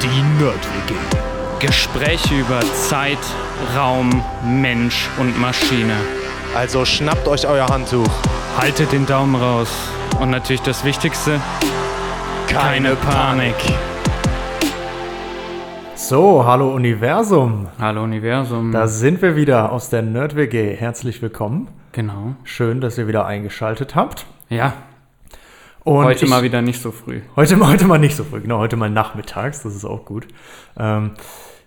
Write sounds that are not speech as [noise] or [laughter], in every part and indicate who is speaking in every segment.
Speaker 1: Die Nerd-WG. Gespräche über Zeit, Raum, Mensch und Maschine.
Speaker 2: Also schnappt euch euer Handtuch.
Speaker 1: Haltet den Daumen raus. Und natürlich das Wichtigste, keine Panik.
Speaker 3: So, hallo Universum.
Speaker 1: Hallo Universum.
Speaker 3: Da sind wir wieder aus der Nerd-WG. Herzlich willkommen.
Speaker 1: genau.
Speaker 3: Schön, dass ihr wieder eingeschaltet habt.
Speaker 1: Ja,
Speaker 3: Und
Speaker 1: heute
Speaker 3: ich,
Speaker 1: mal wieder nicht so früh.
Speaker 3: Heute, mal- heute mal nicht so früh, genau, heute mal nachmittags, das ist auch gut. Ähm,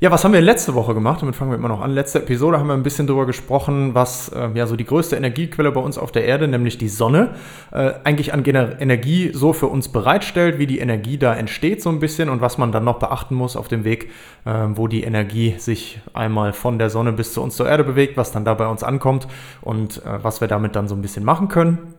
Speaker 3: ja, was haben wir letzte Woche gemacht? Damit fangen wir immer noch an. Letzte Episode haben wir ein bisschen darüber gesprochen, was ähm, ja so die größte Energiequelle bei uns auf der Erde, nämlich die Sonne, äh, eigentlich an Gener Energie so für uns bereitstellt, wie die Energie da entsteht so ein bisschen und was man dann noch beachten muss auf dem Weg, ähm, wo die Energie sich einmal von der Sonne bis zu uns zur Erde bewegt, was dann da bei uns ankommt und äh, was wir damit dann so ein bisschen machen können.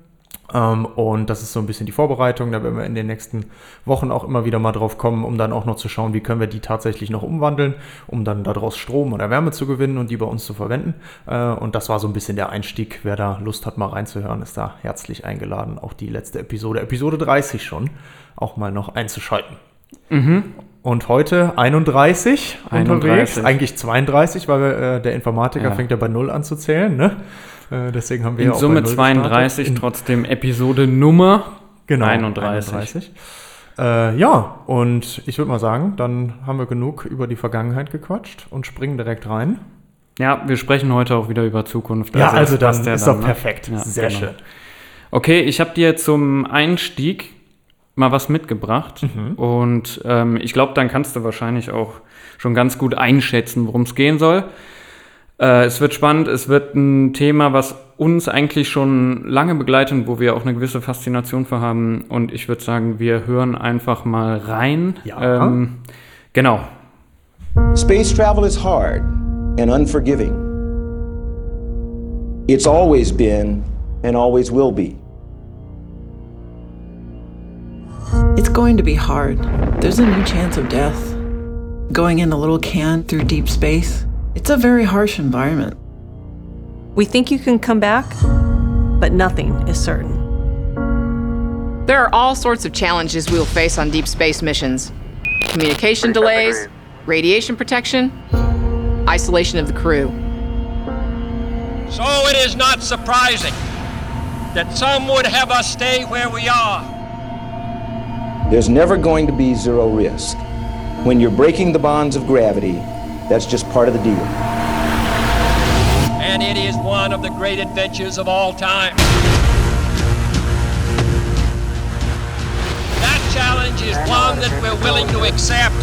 Speaker 3: Ähm, und das ist so ein bisschen die Vorbereitung. Da werden wir in den nächsten Wochen auch immer wieder mal drauf kommen, um dann auch noch zu schauen, wie können wir die tatsächlich noch umwandeln, um dann daraus Strom oder Wärme zu gewinnen und die bei uns zu verwenden. Äh, und das war so ein bisschen der Einstieg. Wer da Lust hat, mal reinzuhören, ist da herzlich eingeladen. Auch die letzte Episode, Episode 30 schon, auch mal noch einzuschalten. Und heute 31,
Speaker 1: 31.
Speaker 3: unterwegs, eigentlich 32, weil wir, äh, der Informatiker
Speaker 1: Ja.
Speaker 3: fängt ja bei Null an zu zählen. Ne? Äh, deswegen haben wir ja
Speaker 1: In
Speaker 3: auch
Speaker 1: Summe
Speaker 3: bei Null
Speaker 1: 32,
Speaker 3: gestartet. In-
Speaker 1: trotzdem Episode Nummer
Speaker 3: Genau,
Speaker 1: 31.
Speaker 3: 31. Äh, ja, und ich würde mal sagen, dann haben wir genug über die Vergangenheit gequatscht und springen direkt rein.
Speaker 1: Ja, wir sprechen heute auch wieder über Zukunft.
Speaker 3: ja, also
Speaker 1: das passt ja
Speaker 3: ist
Speaker 1: dann,
Speaker 3: doch
Speaker 1: ne?
Speaker 3: perfekt.
Speaker 1: Ja,
Speaker 3: Sehr
Speaker 1: genau.
Speaker 3: schön.
Speaker 1: Okay, ich habe dir zum Einstieg mal was mitgebracht.
Speaker 3: Mhm.
Speaker 1: Und ähm, ich glaube, dann kannst du wahrscheinlich auch schon ganz gut einschätzen, worum es gehen soll. Äh, es wird spannend, es wird ein Thema, was uns eigentlich schon lange begleitet und wo wir auch eine gewisse Faszination für haben. Und ich würde sagen, wir hören einfach mal rein.
Speaker 3: Ja.
Speaker 1: Ähm, genau.
Speaker 4: Space travel is hard and unforgiving. It's always been and always will be.
Speaker 5: It's going to be hard. There's a new chance of death. Going in a little can through deep space, it's a very harsh environment.
Speaker 6: We think you can come back, but nothing is certain.
Speaker 7: There are all sorts of challenges we will face on deep space missions communication delays, radiation protection, isolation of the crew.
Speaker 8: So it is not surprising that some would have us stay where we are.
Speaker 4: There's never going to be zero risk. When you're breaking the bonds of gravity, that's just part of the deal.
Speaker 8: And it is one of the great adventures of all time. That challenge is one that we're willing to accept.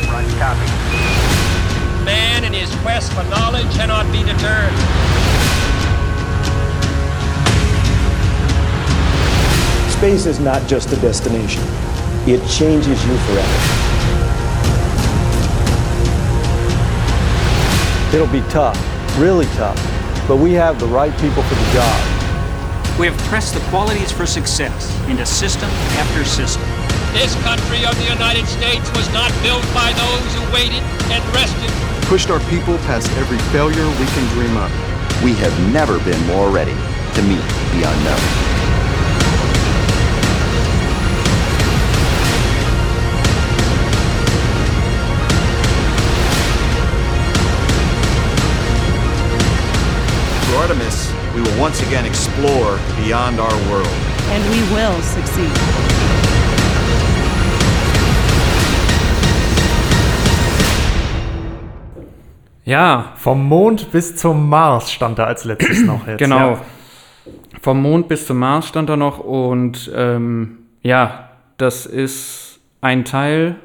Speaker 8: Man in his quest for knowledge cannot be deterred.
Speaker 4: Space is not just a destination, it changes you forever.
Speaker 9: It'll be tough, really tough, but we have the right people for the job.
Speaker 10: We have pressed the qualities for success into system after system.
Speaker 8: This country of the United States was not built by those who waited and rested.
Speaker 11: pushed our people past every failure we can dream up.
Speaker 12: We have never been more ready to meet the unknown.
Speaker 11: Artemis, we will once again explore beyond our world.
Speaker 6: And we will succeed.
Speaker 1: Ja,
Speaker 3: Vom Mond bis zum Mars stand da als letztes [clears throat] noch jetzt.
Speaker 1: Genau.
Speaker 3: Ja.
Speaker 1: Vom Mond bis zum Mars stand er noch und ähm, ja, das ist ein Teil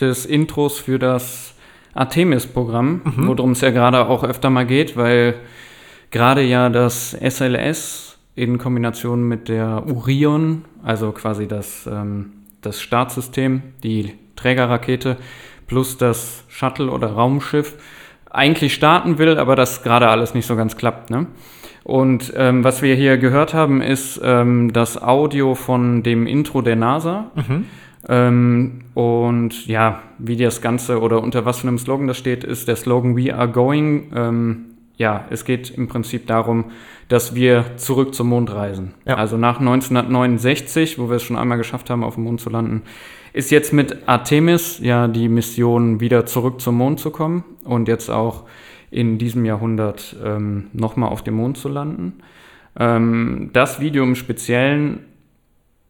Speaker 1: des Intros für das Artemis-Programm, worum es ja gerade auch öfter mal geht, weil gerade ja das SLS in Kombination mit der Orion, also quasi das, ähm, das Startsystem, die Trägerrakete plus das Shuttle oder Raumschiff eigentlich starten will, aber das gerade alles nicht so ganz klappt. Ne? Und ähm, was wir hier gehört haben, ist ähm, das Audio von dem Intro der NASA. Ähm, und ja, wie das Ganze oder unter was für einem Slogan das steht, ist der Slogan We are going. Ja, es geht im Prinzip darum, dass wir zurück zum Mond reisen. Ja. Also nach 1969, wo wir es schon einmal geschafft haben, auf dem Mond zu landen, ist jetzt mit Artemis ja die Mission, wieder zurück zum Mond zu kommen und jetzt auch in diesem Jahrhundert ähm, nochmal auf dem Mond zu landen. Ähm, das Video im Speziellen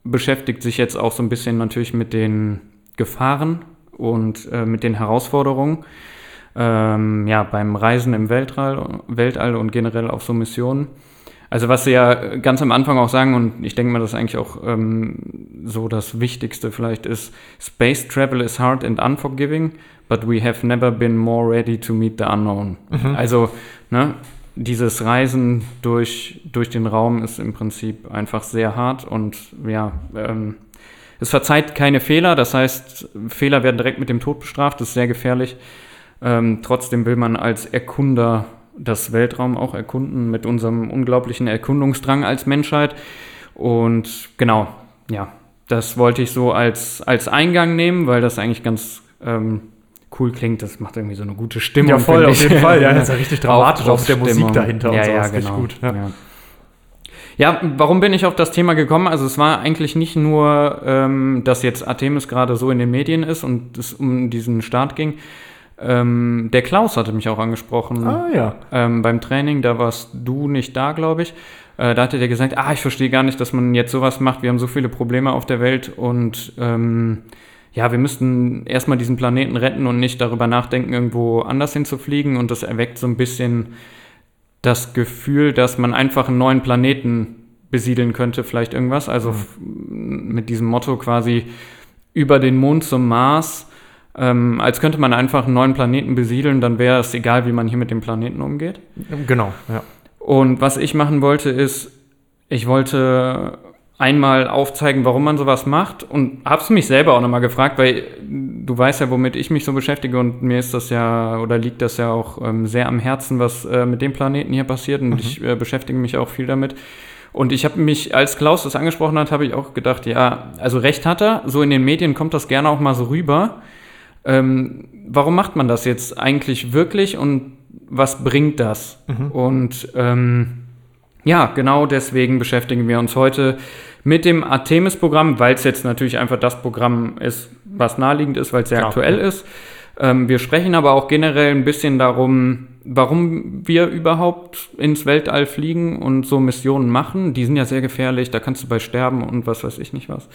Speaker 1: beschäftigt sich jetzt auch so ein bisschen natürlich mit den Gefahren und äh, mit den Herausforderungen ähm, ja, beim Reisen im Weltall, Weltall und generell auf so Missionen. Also was sie ja ganz am Anfang auch sagen, und ich denke mal, das ist eigentlich auch ähm, so das Wichtigste vielleicht ist, Space Travel is hard and unforgiving, but we have never been more ready to meet the unknown. Mhm. Also, ne, dieses Reisen durch, durch den Raum ist im Prinzip einfach sehr hart und ja, ähm, es verzeiht keine Fehler, das heißt, Fehler werden direkt mit dem Tod bestraft, das ist sehr gefährlich. Ähm, trotzdem will man als Erkunder das Weltraum auch erkunden mit unserem unglaublichen Erkundungsdrang als Menschheit. Und genau, ja, das wollte ich so als, als Eingang nehmen, weil das eigentlich ganz ähm, cool klingt. Das macht irgendwie so eine gute Stimmung.
Speaker 3: Ja, voll, auf jeden Fall. Ja, das ist ja [laughs] richtig dramatisch, auch der Musik dahinter
Speaker 1: ja, und so. Ja, genau. gut. Ja. ja. Ja, warum bin ich auf das Thema gekommen? Also es war eigentlich nicht nur, ähm, dass jetzt Artemis gerade so in den Medien ist und es um diesen Start ging, ähm, der Klaus hatte mich auch angesprochen.
Speaker 3: Ah, ja.
Speaker 1: Ähm, beim Training, da warst du nicht da, glaube ich. Äh, da hatte der gesagt, ah, ich verstehe gar nicht, dass man jetzt sowas macht. Wir haben so viele Probleme auf der Welt und ähm, ja, wir müssten erstmal diesen Planeten retten und nicht darüber nachdenken, irgendwo anders hinzufliegen. Und das erweckt so ein bisschen das Gefühl, dass man einfach einen neuen Planeten besiedeln könnte, vielleicht irgendwas. Also mhm. mit diesem Motto quasi über den Mond zum Mars ähm, als könnte man einfach einen neuen Planeten besiedeln, dann wäre es egal, wie man hier mit dem Planeten umgeht.
Speaker 3: Genau, ja.
Speaker 1: Und was ich machen wollte, ist, ich wollte einmal aufzeigen, warum man sowas macht und hab's mich selber auch nochmal gefragt, weil du weißt ja, womit ich mich so beschäftige und mir ist das ja oder liegt das ja auch ähm, sehr am Herzen, was äh, mit dem Planeten hier passiert und mhm. ich äh, beschäftige mich auch viel damit. Und ich habe mich, als Klaus das angesprochen hat, habe ich auch gedacht, ja, also recht hat er, so in den Medien kommt das gerne auch mal so rüber. Ähm, warum macht man das jetzt eigentlich wirklich und was bringt das? Mhm. Und ähm, ja, genau deswegen beschäftigen wir uns heute mit dem Artemis-Programm, weil es jetzt natürlich einfach das Programm ist, was naheliegend ist, weil es sehr Klar. aktuell ist. Ähm, wir sprechen aber auch generell ein bisschen darum, warum wir überhaupt ins Weltall fliegen und so Missionen machen. Die sind ja sehr gefährlich, da kannst du bei sterben und was weiß ich nicht was.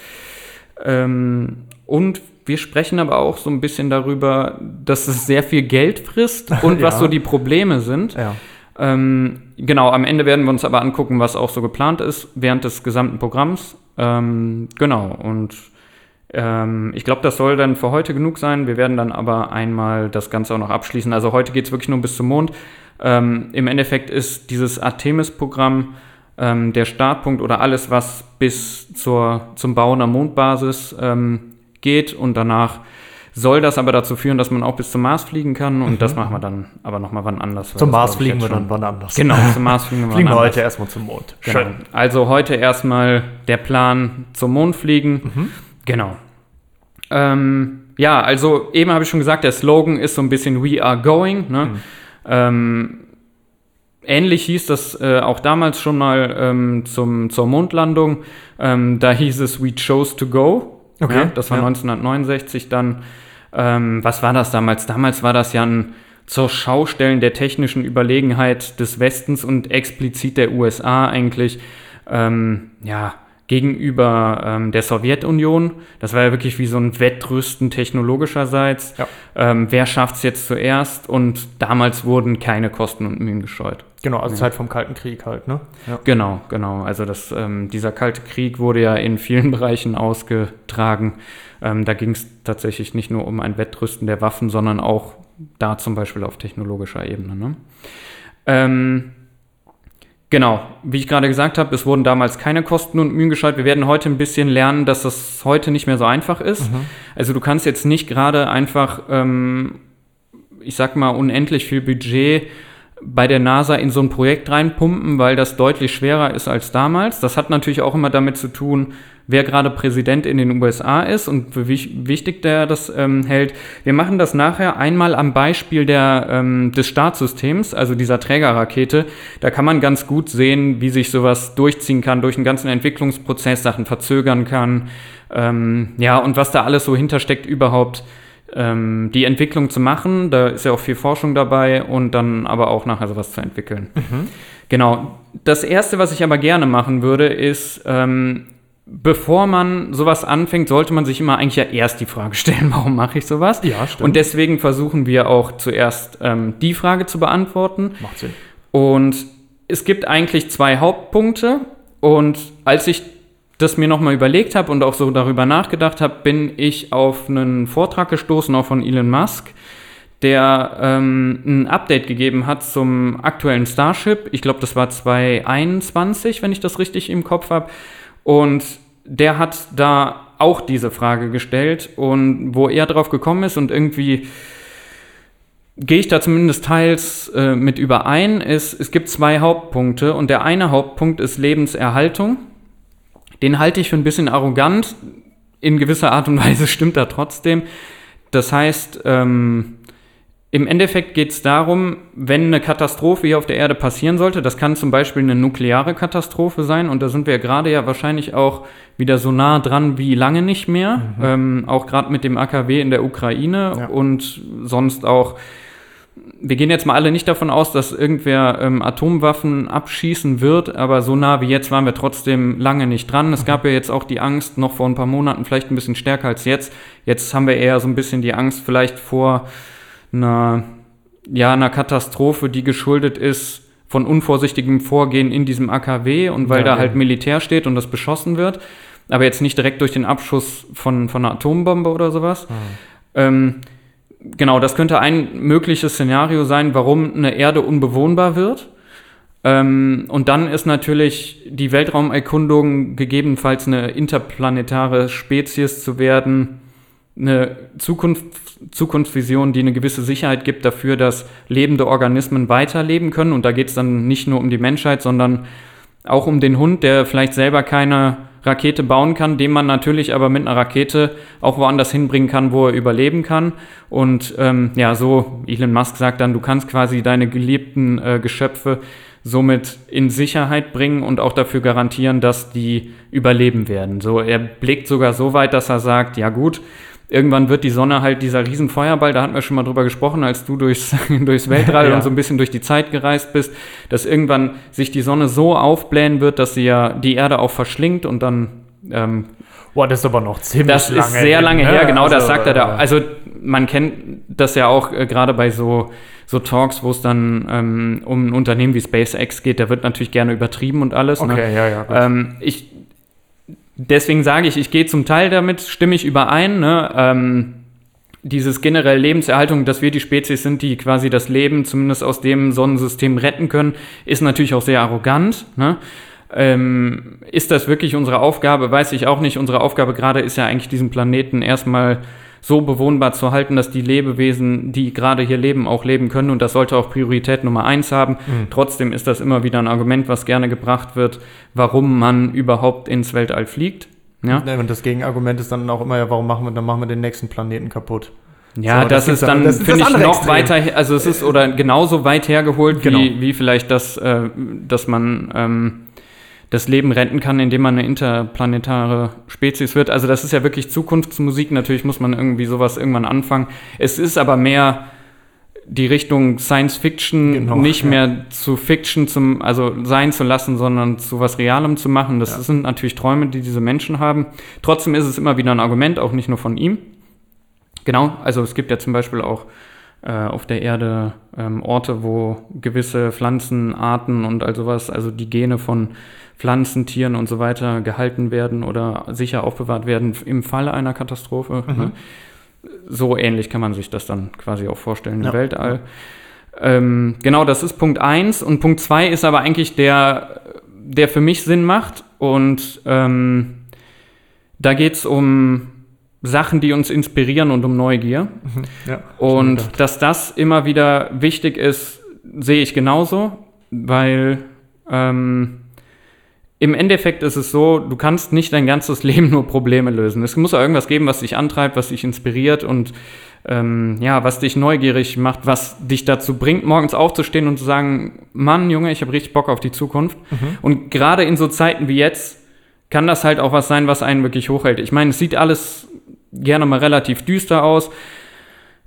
Speaker 1: Ähm, und wir sprechen aber auch so ein bisschen darüber, dass es sehr viel Geld frisst [laughs] und ja. was so die Probleme sind. Ja. Ähm, genau, am Ende werden wir uns aber angucken, was auch so geplant ist während des gesamten Programms. Ähm, genau, und ähm, ich glaube, das soll dann für heute genug sein. Wir werden dann aber einmal das Ganze auch noch abschließen. Also heute geht es wirklich nur bis zum Mond. Ähm, Im Endeffekt ist dieses Artemis-Programm ähm, der Startpunkt oder alles, was bis zur, zum Bau einer Mondbasis ähm, geht und danach soll das aber dazu führen, dass man auch bis zum Mars fliegen kann und mhm. das machen wir dann aber nochmal wann anders. [laughs]
Speaker 3: Zum Mars fliegen wir dann wann anders.
Speaker 1: Genau, zum Mars fliegen wir
Speaker 3: fliegen wir heute erstmal zum Mond.
Speaker 1: Genau. Schön. Also heute erstmal der Plan zum Mond fliegen. Mhm. Genau. Ähm, ja, also eben habe ich schon gesagt, der Slogan ist so ein bisschen We are going. Ne? Mhm. Ähm, ähnlich hieß das äh, auch damals schon mal ähm, zum, zur Mondlandung. Ähm, da hieß es We chose to go. Okay. Ja, das war ja. 1969 dann. Ähm, was war das damals? Damals war das ja ein zur Schaustellen der technischen Überlegenheit des Westens und explizit der USA eigentlich. Ähm, ja, gegenüber ähm, der Sowjetunion. Das war ja wirklich wie so ein Wettrüsten technologischerseits. Ja. Ähm, wer schafft es jetzt zuerst? Und damals wurden keine Kosten und Mühen gescheut.
Speaker 3: Genau, also ja. Zeit vom Kalten Krieg halt, ne?
Speaker 1: Ja. Genau, genau. Also das, ähm, dieser Kalte Krieg wurde ja in vielen [laughs] Bereichen ausgetragen. Ähm, da ging es tatsächlich nicht nur um ein Wettrüsten der Waffen, sondern auch da zum Beispiel auf technologischer Ebene. Ne? Ähm, Genau, wie ich gerade gesagt habe, es wurden damals keine Kosten und Mühen gescheut. Wir werden heute ein bisschen lernen, dass das heute nicht mehr so einfach ist. Mhm. Also du kannst jetzt nicht gerade einfach, ähm, ich sag mal, unendlich viel Budget bei der NASA in so ein Projekt reinpumpen, weil das deutlich schwerer ist als damals. Das hat natürlich auch immer damit zu tun, wer gerade Präsident in den USA ist und für wie wichtig der das ähm, hält. Wir machen das nachher einmal am Beispiel der, ähm, des Startsystems, also dieser Trägerrakete. Da kann man ganz gut sehen, wie sich sowas durchziehen kann durch den ganzen Entwicklungsprozess, Sachen verzögern kann. Ähm, ja, und was da alles so hintersteckt überhaupt ähm, die Entwicklung zu machen. Da ist ja auch viel Forschung dabei und dann aber auch nachher sowas zu entwickeln.
Speaker 3: Mhm.
Speaker 1: Genau. Das Erste, was ich aber gerne machen würde, ist, ähm, bevor man sowas anfängt, sollte man sich immer eigentlich ja erst die Frage stellen, [laughs] warum mache ich sowas?
Speaker 3: Ja, stimmt.
Speaker 1: Und deswegen versuchen wir auch zuerst ähm, die Frage zu beantworten.
Speaker 3: Macht Sinn.
Speaker 1: Und es gibt eigentlich zwei Hauptpunkte. Und als ich das mir nochmal überlegt habe und auch so darüber nachgedacht habe, bin ich auf einen Vortrag gestoßen, auch von Elon Musk, der ähm, ein Update gegeben hat zum aktuellen Starship. Ich glaube, das war 2021, wenn ich das richtig im Kopf habe. Und der hat da auch diese Frage gestellt und wo er drauf gekommen ist und irgendwie gehe ich da zumindest teils äh, mit überein, ist, es gibt zwei Hauptpunkte und der eine Hauptpunkt ist Lebenserhaltung. Den halte ich für ein bisschen arrogant. In gewisser Art und [laughs] Weise stimmt er trotzdem. Das heißt, ähm, im Endeffekt geht es darum, wenn eine Katastrophe hier auf der Erde passieren sollte, das kann zum Beispiel eine nukleare Katastrophe sein, und da sind wir gerade ja wahrscheinlich auch wieder so nah dran wie lange nicht mehr, mhm. ähm, auch gerade mit dem AKW in der Ukraine ja. und sonst auch. Wir gehen jetzt mal alle nicht davon aus, dass irgendwer ähm, Atomwaffen abschießen wird, aber so nah wie jetzt waren wir trotzdem lange nicht dran. Es mhm. gab ja jetzt auch die Angst, noch vor ein paar Monaten vielleicht ein bisschen stärker als jetzt. Jetzt haben wir eher so ein bisschen die Angst vielleicht vor einer, ja, einer Katastrophe, die geschuldet ist von unvorsichtigem Vorgehen in diesem AKW und weil ja, da halt Militär steht und das beschossen wird, aber jetzt nicht direkt durch den Abschuss von, von einer Atombombe oder sowas. Mhm. Ähm, genau, das könnte ein mögliches Szenario sein, warum eine Erde unbewohnbar wird. Ähm, und dann ist natürlich die Weltraumerkundung gegebenenfalls eine interplanetare Spezies zu werden, eine Zukunft, Zukunftsvision, die eine gewisse Sicherheit gibt dafür, dass lebende Organismen weiterleben können. Und da geht es dann nicht nur um die Menschheit, sondern auch um den Hund, der vielleicht selber keine Rakete bauen kann, den man natürlich aber mit einer Rakete auch woanders hinbringen kann, wo er überleben kann. Und ähm, ja, so, Elon Musk sagt dann, du kannst quasi deine geliebten äh, Geschöpfe somit in Sicherheit bringen und auch dafür garantieren, dass die überleben werden. So, er blickt sogar so weit, dass er sagt, ja gut, irgendwann wird die Sonne halt dieser Riesenfeuerball, da hatten wir schon mal drüber gesprochen, als du durchs, [laughs] durchs Weltall [laughs] ja. und so ein bisschen durch die Zeit gereist bist, dass irgendwann sich die Sonne so aufblähen wird, dass sie ja die Erde auch verschlingt und dann ähm,
Speaker 3: Boah, das ist aber noch ziemlich
Speaker 1: das lange. Das ist sehr lange her, genau, also, das sagt er da. Also man kennt das ja auch äh, gerade bei so, so Talks, wo es dann ähm, um ein Unternehmen wie SpaceX geht, da wird natürlich gerne übertrieben und alles.
Speaker 3: Ne? Okay,
Speaker 1: ne?
Speaker 3: ja, ja.
Speaker 1: Ähm, ich deswegen sage ich, ich gehe zum Teil damit, stimme ich überein. Ne? Ähm, dieses generell Lebenserhaltung, dass wir die Spezies sind, die quasi das Leben zumindest aus dem Sonnensystem retten können, ist natürlich auch sehr arrogant. Ne? Ähm, ist das wirklich unsere Aufgabe? Weiß ich auch nicht. Unsere Aufgabe gerade ist ja eigentlich diesen Planeten erstmal so bewohnbar zu halten, dass die Lebewesen, die gerade hier leben, auch leben können. Und das sollte auch Priorität Nummer eins haben. Mhm. Trotzdem ist das immer wieder ein Argument, was gerne gebracht wird, warum man überhaupt ins Weltall fliegt. Ja?
Speaker 3: Und das Gegenargument ist dann auch immer, ja, warum machen wir, dann machen wir den nächsten Planeten kaputt.
Speaker 1: Ja, so, das, das ist dann, finde ich, noch Extrem. weiter, also es ist oder genauso weit hergeholt, genau. wie, wie vielleicht das, äh, dass man ähm, das Leben retten kann, indem man eine interplanetare Spezies wird. Also das ist ja wirklich Zukunftsmusik. Natürlich muss man irgendwie sowas irgendwann anfangen. Es ist aber mehr die Richtung Science Fiction genau, nicht ja. mehr zu Fiction zum, also sein zu lassen, sondern zu was Realem zu machen. Das ja. sind natürlich Träume, die diese Menschen haben. Trotzdem ist es immer wieder ein Argument, auch nicht nur von ihm. Genau, also es gibt ja zum Beispiel auch auf der Erde ähm, Orte, wo gewisse Pflanzenarten und all sowas, also die Gene von Pflanzen, Tieren und so weiter gehalten werden oder sicher aufbewahrt werden im Falle einer Katastrophe. Mhm. Ne? So ähnlich kann man sich das dann quasi auch vorstellen im ja. Weltall. Ähm, genau, das ist Punkt 1. Und Punkt 2 ist aber eigentlich der, der für mich Sinn macht. Und ähm, da geht es um Sachen, die uns inspirieren und um Neugier. Mhm. Ja, und dass das immer wieder wichtig ist, sehe ich genauso, weil ähm, im Endeffekt ist es so, du kannst nicht dein ganzes [laughs] Leben nur Probleme lösen. Es muss auch irgendwas geben, was dich antreibt, was dich inspiriert und ähm, ja, was dich neugierig macht, was dich dazu bringt, morgens aufzustehen und zu sagen, Mann, Junge, ich habe richtig Bock auf die Zukunft. Mhm. Und gerade in so Zeiten wie jetzt kann das halt auch was sein, was einen wirklich hochhält. Ich meine, es sieht alles gerne mal relativ düster aus.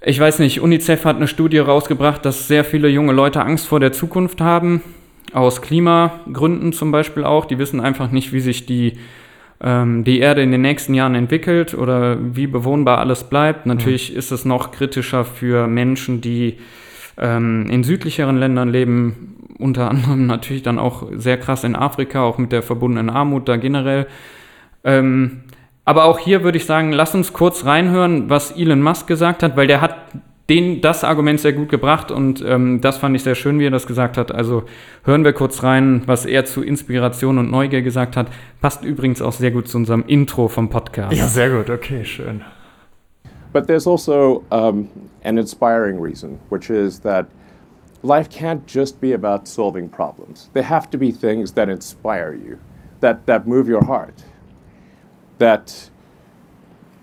Speaker 1: Ich weiß nicht, UNICEF hat eine Studie rausgebracht, dass sehr viele junge Leute Angst vor der Zukunft haben. Aus Klimagründen zum Beispiel auch. Die wissen einfach nicht, wie sich die ähm, die Erde in den nächsten Jahren entwickelt oder wie bewohnbar alles bleibt. Natürlich mhm. ist es noch kritischer für Menschen, die ähm, in südlicheren Ländern leben, unter anderem natürlich dann auch sehr krass in Afrika, auch mit der verbundenen Armut da generell. Ähm, aber auch hier würde ich sagen, lass uns kurz reinhören, was Elon Musk gesagt hat, weil der hat den, das Argument sehr gut gebracht und ähm, das fand ich sehr schön, wie er das gesagt hat. Also hören wir kurz rein, was er zu Inspiration und Neugier gesagt hat. Passt übrigens auch sehr gut zu unserem Intro vom Podcast.
Speaker 3: Ja, sehr gut, okay, schön.
Speaker 13: But there's also um, an inspiring reason, which is that life can't just be about solving problems. There have to be things that inspire you, that, that move your heart, that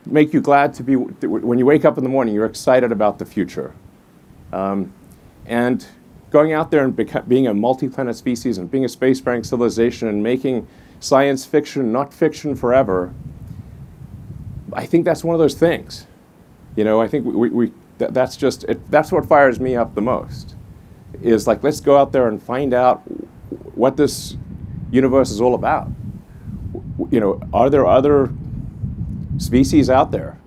Speaker 13: make you glad to be, when you wake up in the morning, you're excited about the future. Um, and going out there and beca- being a multi planet species and being a spacefaring civilization and making science fiction not fiction forever, I think that's one of those things. You know, I think we, we that, that's just, it, that's what fires me up the most. Is like, let's go out there and find out what this universe is all about. You know, are there other species out there.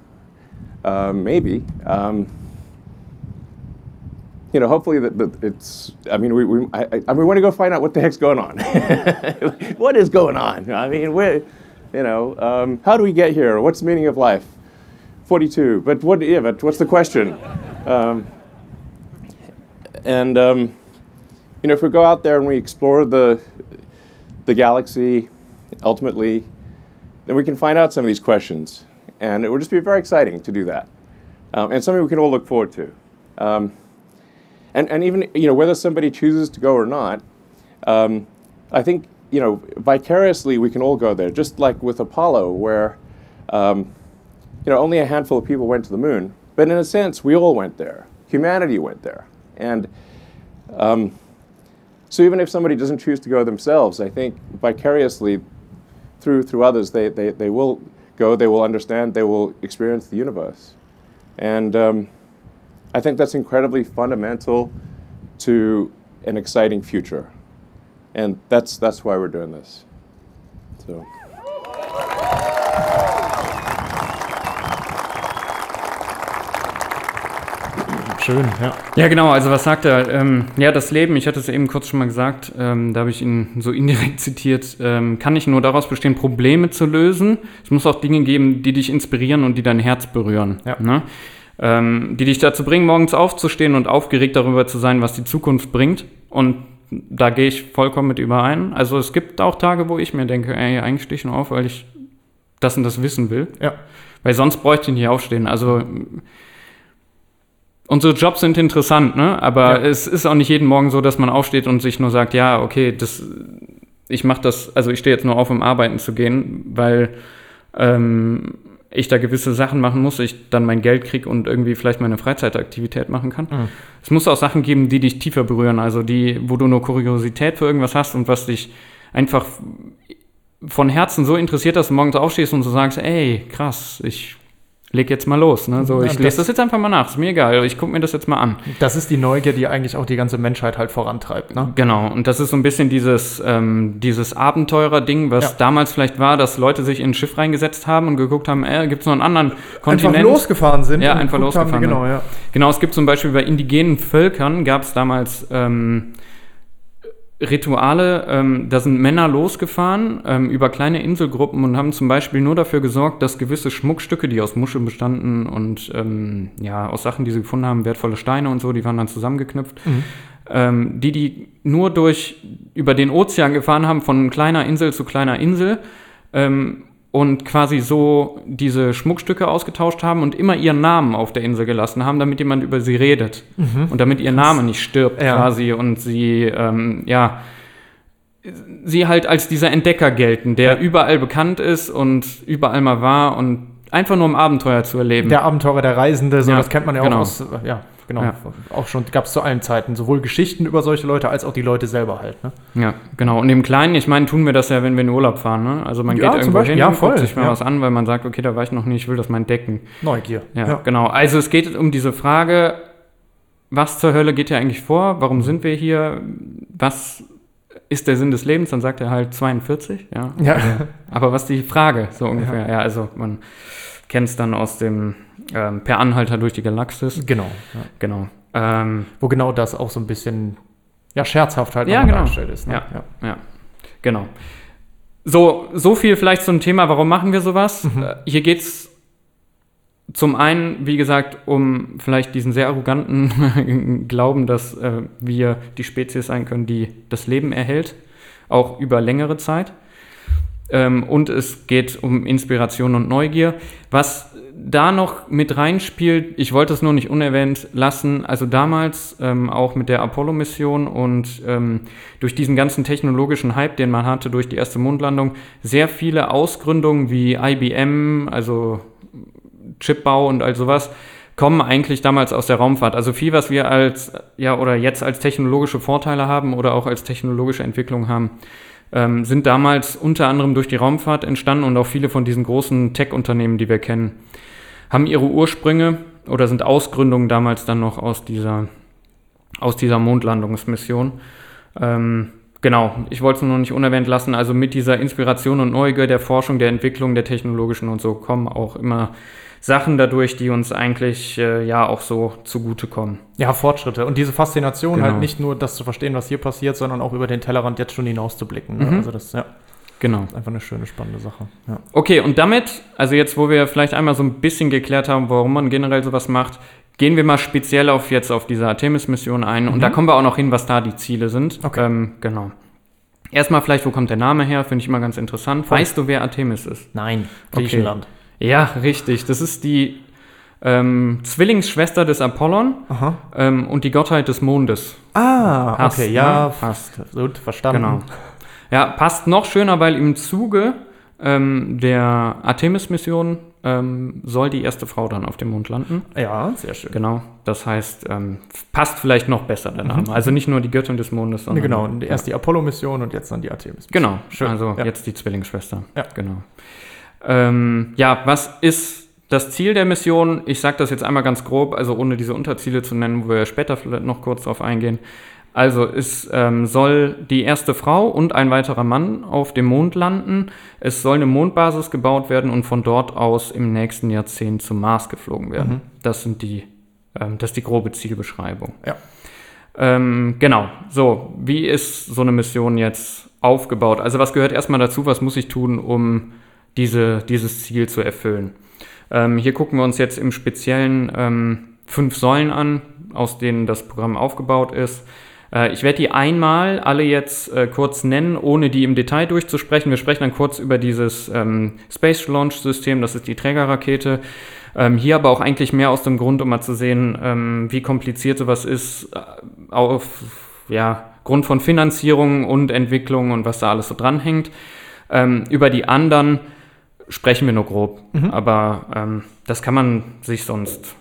Speaker 13: Uh, maybe. Um, you know, hopefully that, that, it's. I mean, we we, I, I, we want to go find out what the heck's going on. [laughs] what is going on? I mean, where, you know, um, how do we get here? What's the meaning of life? Forty-two. But what? Yeah, but what's the question? Um, and um, you know, if we go out there and we explore the the galaxy, ultimately, then we can find out some of these questions. And it will just be very exciting to do that. Um, and something we can all look forward to. Um, and, and even, you know, whether somebody chooses to go or not, um, I think, you know, vicariously we can all go there, just like with Apollo, where, um, you know, only a handful of people went to the moon. But in a sense, we all went there. Humanity went there. And um, so even if somebody doesn't choose to go themselves, I think vicariously through through others, they, they, they will go, they will understand, they will experience the universe. And um, I think that's incredibly fundamental to an exciting future. And that's, that's why we're doing this. So.
Speaker 1: Schön, ja. Ja, genau, also was sagt er? Ähm, ja, das Leben, ich hatte es eben kurz schon mal gesagt, ähm, da habe ich ihn so [laughs] indirekt zitiert, ähm, kann nicht nur daraus bestehen, Probleme zu lösen. Es muss auch Dinge geben, die dich inspirieren und die dein Herz berühren. Ja. Ne? Ähm, die dich dazu bringen, morgens aufzustehen und aufgeregt darüber zu sein, was die Zukunft bringt. Und da gehe ich vollkommen mit überein. Also es gibt auch Tage, wo ich mir denke, ey, eigentlich stehe ich nur auf, weil ich das und das wissen will. Ja. Weil sonst bräuchte ich nicht aufstehen. Also unsere Jobs sind interessant, ne? Aber ja. es ist auch nicht jeden Morgen so, dass man aufsteht und sich nur sagt, ja, okay, das, ich mache das, also ich stehe jetzt nur auf, um arbeiten zu gehen, weil ähm, ich da gewisse Sachen machen muss, ich dann mein Geld kriege und irgendwie vielleicht meine Freizeitaktivität machen kann. Mhm. Es muss auch Sachen geben, die dich tiefer berühren, also die, wo du nur Kuriosität für irgendwas hast und was dich einfach von Herzen so interessiert, dass du morgens aufstehst und so sagst, ey, krass, ich leg jetzt mal los. Ne? So, ich lese das jetzt einfach mal nach, ist mir egal, ich gucke mir das jetzt mal an.
Speaker 3: Das ist die Neugier, die eigentlich auch die ganze Menschheit halt vorantreibt. Ne?
Speaker 1: Genau, und das ist so ein bisschen dieses, ähm, dieses Abenteurer-Ding, was ja. damals vielleicht war, dass Leute sich in ein Schiff reingesetzt haben und geguckt haben, äh, gibt es noch einen anderen Kontinent?
Speaker 3: Einfach losgefahren sind.
Speaker 1: Ja, einfach losgefahren. Haben,
Speaker 3: genau, ja.
Speaker 1: genau, es gibt zum Beispiel bei indigenen Völkern, gab es damals ähm, Rituale, ähm, da sind Männer losgefahren ähm, über kleine Inselgruppen und haben zum Beispiel nur dafür gesorgt, dass gewisse Schmuckstücke, die aus Muscheln bestanden und ähm, ja, aus Sachen, die sie gefunden haben, wertvolle Steine und so, die waren dann zusammengeknüpft, mhm. Ähm, die die nur durch über den Ozean gefahren haben, von kleiner Insel zu kleiner Insel ähm, und quasi so diese Schmuckstücke ausgetauscht haben und immer ihren Namen auf der Insel gelassen haben, damit jemand über sie redet. Mhm. Und damit ihr Name nicht stirbt ja. quasi und sie, ähm, ja, sie halt als dieser Entdecker gelten, der überall bekannt ist und überall mal war und einfach nur um Abenteuer zu erleben.
Speaker 3: Der Abenteurer, der Reisende, so,
Speaker 1: Ja,
Speaker 3: das kennt man ja
Speaker 1: genau.
Speaker 3: auch aus, äh, ja, genau.
Speaker 1: Ja.
Speaker 3: Auch schon, gab es zu allen Zeiten, sowohl Geschichten über solche Leute als auch die Leute selber halt. Ne?
Speaker 1: Ja, genau. Und im Kleinen, ich meine, tun wir das ja, wenn wir in Urlaub fahren. Ne? Also man
Speaker 3: Ja,
Speaker 1: geht irgendwo
Speaker 3: Beispiel.
Speaker 1: hin,
Speaker 3: Ja,
Speaker 1: guckt sich mal
Speaker 3: ja.
Speaker 1: was an, weil man sagt, okay, da war ich noch nie, ich will das mal entdecken.
Speaker 3: Neugier.
Speaker 1: Ja,
Speaker 3: Ja.
Speaker 1: genau. Also es geht um diese Frage, was zur Hölle geht hier eigentlich vor? Warum sind wir hier? Was ist der Sinn des Lebens? Dann sagt er halt 42, ja.
Speaker 3: Ja.
Speaker 1: Also, aber was ist die Frage, so ungefähr? Ja, also man kennt es dann aus dem ähm, Per Anhalter durch die Galaxis.
Speaker 3: Genau. Ja.
Speaker 1: Genau. Ähm,
Speaker 3: Wo genau das auch so ein bisschen ja, scherzhaft halt
Speaker 1: ja, genau.
Speaker 3: dargestellt ist. Ne?
Speaker 1: Ja, ja. genau. So, so viel vielleicht zum Thema, warum machen wir sowas?
Speaker 3: Mhm.
Speaker 1: Äh, Hier geht es zum einen, wie gesagt, um vielleicht diesen sehr arroganten [laughs] Glauben, dass äh, wir die Spezies sein können, die das Leben erhält, auch über längere Zeit. Ähm, und es geht um Inspiration und Neugier. Was da noch mit reinspielt, ich wollte es nur nicht unerwähnt lassen, also damals ähm, auch mit der Apollo-Mission und ähm, durch diesen ganzen technologischen Hype, den man hatte durch die erste Mondlandung, sehr viele Ausgründungen wie IBM, also Chipbau und all sowas, kommen eigentlich damals aus der Raumfahrt. Also viel, was wir als, ja, oder jetzt als technologische Vorteile haben oder auch als technologische Entwicklung haben, ähm, sind damals unter anderem durch die Raumfahrt entstanden und auch viele von diesen großen Tech-Unternehmen, die wir kennen, haben ihre Ursprünge oder sind Ausgründungen damals dann noch aus dieser, aus dieser Mondlandungsmission. Ähm, genau, ich wollte es nur nicht unerwähnt lassen. Also mit dieser Inspiration und Neugier der Forschung, der Entwicklung, der technologischen und so kommen auch immer Sachen dadurch, die uns eigentlich äh, ja auch so zugutekommen.
Speaker 3: Ja, Fortschritte. Und diese Faszination
Speaker 1: Genau.
Speaker 3: halt nicht nur das zu verstehen, was hier passiert, sondern auch über den Tellerrand jetzt schon hinaus zu blicken. Ne?
Speaker 1: Mhm.
Speaker 3: Also das ja,
Speaker 1: Genau.
Speaker 3: ist einfach eine schöne, spannende Sache. Ja.
Speaker 1: Okay, und damit, also jetzt, wo wir vielleicht einmal so ein bisschen geklärt haben, warum man generell sowas macht, gehen wir mal speziell auf jetzt auf diese Artemis-Mission ein. Und
Speaker 3: Mhm.
Speaker 1: da kommen wir auch noch hin, was da die Ziele sind.
Speaker 3: Okay.
Speaker 1: Ähm, genau. Erstmal vielleicht, wo kommt der Name her? Finde ich immer ganz interessant.
Speaker 3: Voll.
Speaker 1: Weißt du, wer Artemis ist?
Speaker 3: Nein,
Speaker 1: Okay. Ja, richtig. Das ist die ähm, Zwillingsschwester des Apollon ähm, und die Gottheit des Mondes.
Speaker 3: Ah,
Speaker 1: Passt,
Speaker 3: okay,
Speaker 1: ne?
Speaker 3: ja,
Speaker 1: Passt.
Speaker 3: Gut, verstanden.
Speaker 1: Genau. Ja, passt noch schöner, weil im Zuge ähm, der Artemis-Mission ähm, soll die erste Frau dann auf dem Mond landen.
Speaker 3: Ja, sehr schön.
Speaker 1: Genau. Das heißt, ähm, passt vielleicht noch besser der Name. Also nicht nur die Göttin des Mondes, sondern.
Speaker 3: genau, erst die Apollo-Mission und jetzt dann die Artemis.
Speaker 1: Genau,
Speaker 3: Schön.
Speaker 1: also
Speaker 3: ja.
Speaker 1: jetzt die Zwillingsschwester.
Speaker 3: Ja.
Speaker 1: Genau. Ähm, ja, was ist das Ziel der Mission? Ich sage das jetzt einmal ganz grob, also ohne diese Unterziele zu nennen, wo wir später vielleicht noch kurz drauf eingehen. Also es ähm, soll die erste Frau und ein weiterer Mann auf dem Mond landen. Es soll eine Mondbasis gebaut werden und von dort aus im nächsten Jahrzehnt zum Mars geflogen werden.
Speaker 3: Mhm.
Speaker 1: Das sind die, ähm, das ist die grobe Zielbeschreibung.
Speaker 3: Ja.
Speaker 1: Ähm, genau. So, wie ist so eine Mission jetzt aufgebaut? Also was gehört erstmal dazu? Was muss ich tun, um diese, dieses Ziel zu erfüllen? Ähm, hier gucken wir uns jetzt im Speziellen ähm, fünf Säulen an, aus denen das Programm aufgebaut ist. Äh, ich werde die einmal alle jetzt äh, kurz nennen, ohne die im Detail durchzusprechen. Wir sprechen dann kurz über dieses ähm, Space Launch System, das ist die Trägerrakete. Ähm, hier aber auch eigentlich mehr aus dem Grund, um mal zu sehen, ähm, wie kompliziert sowas ist, äh, auf ja, Grund von Finanzierung und Entwicklung und was da alles so dranhängt. Ähm, über die anderen sprechen wir nur grob,
Speaker 3: Mhm.
Speaker 1: aber ähm, das kann man sich sonst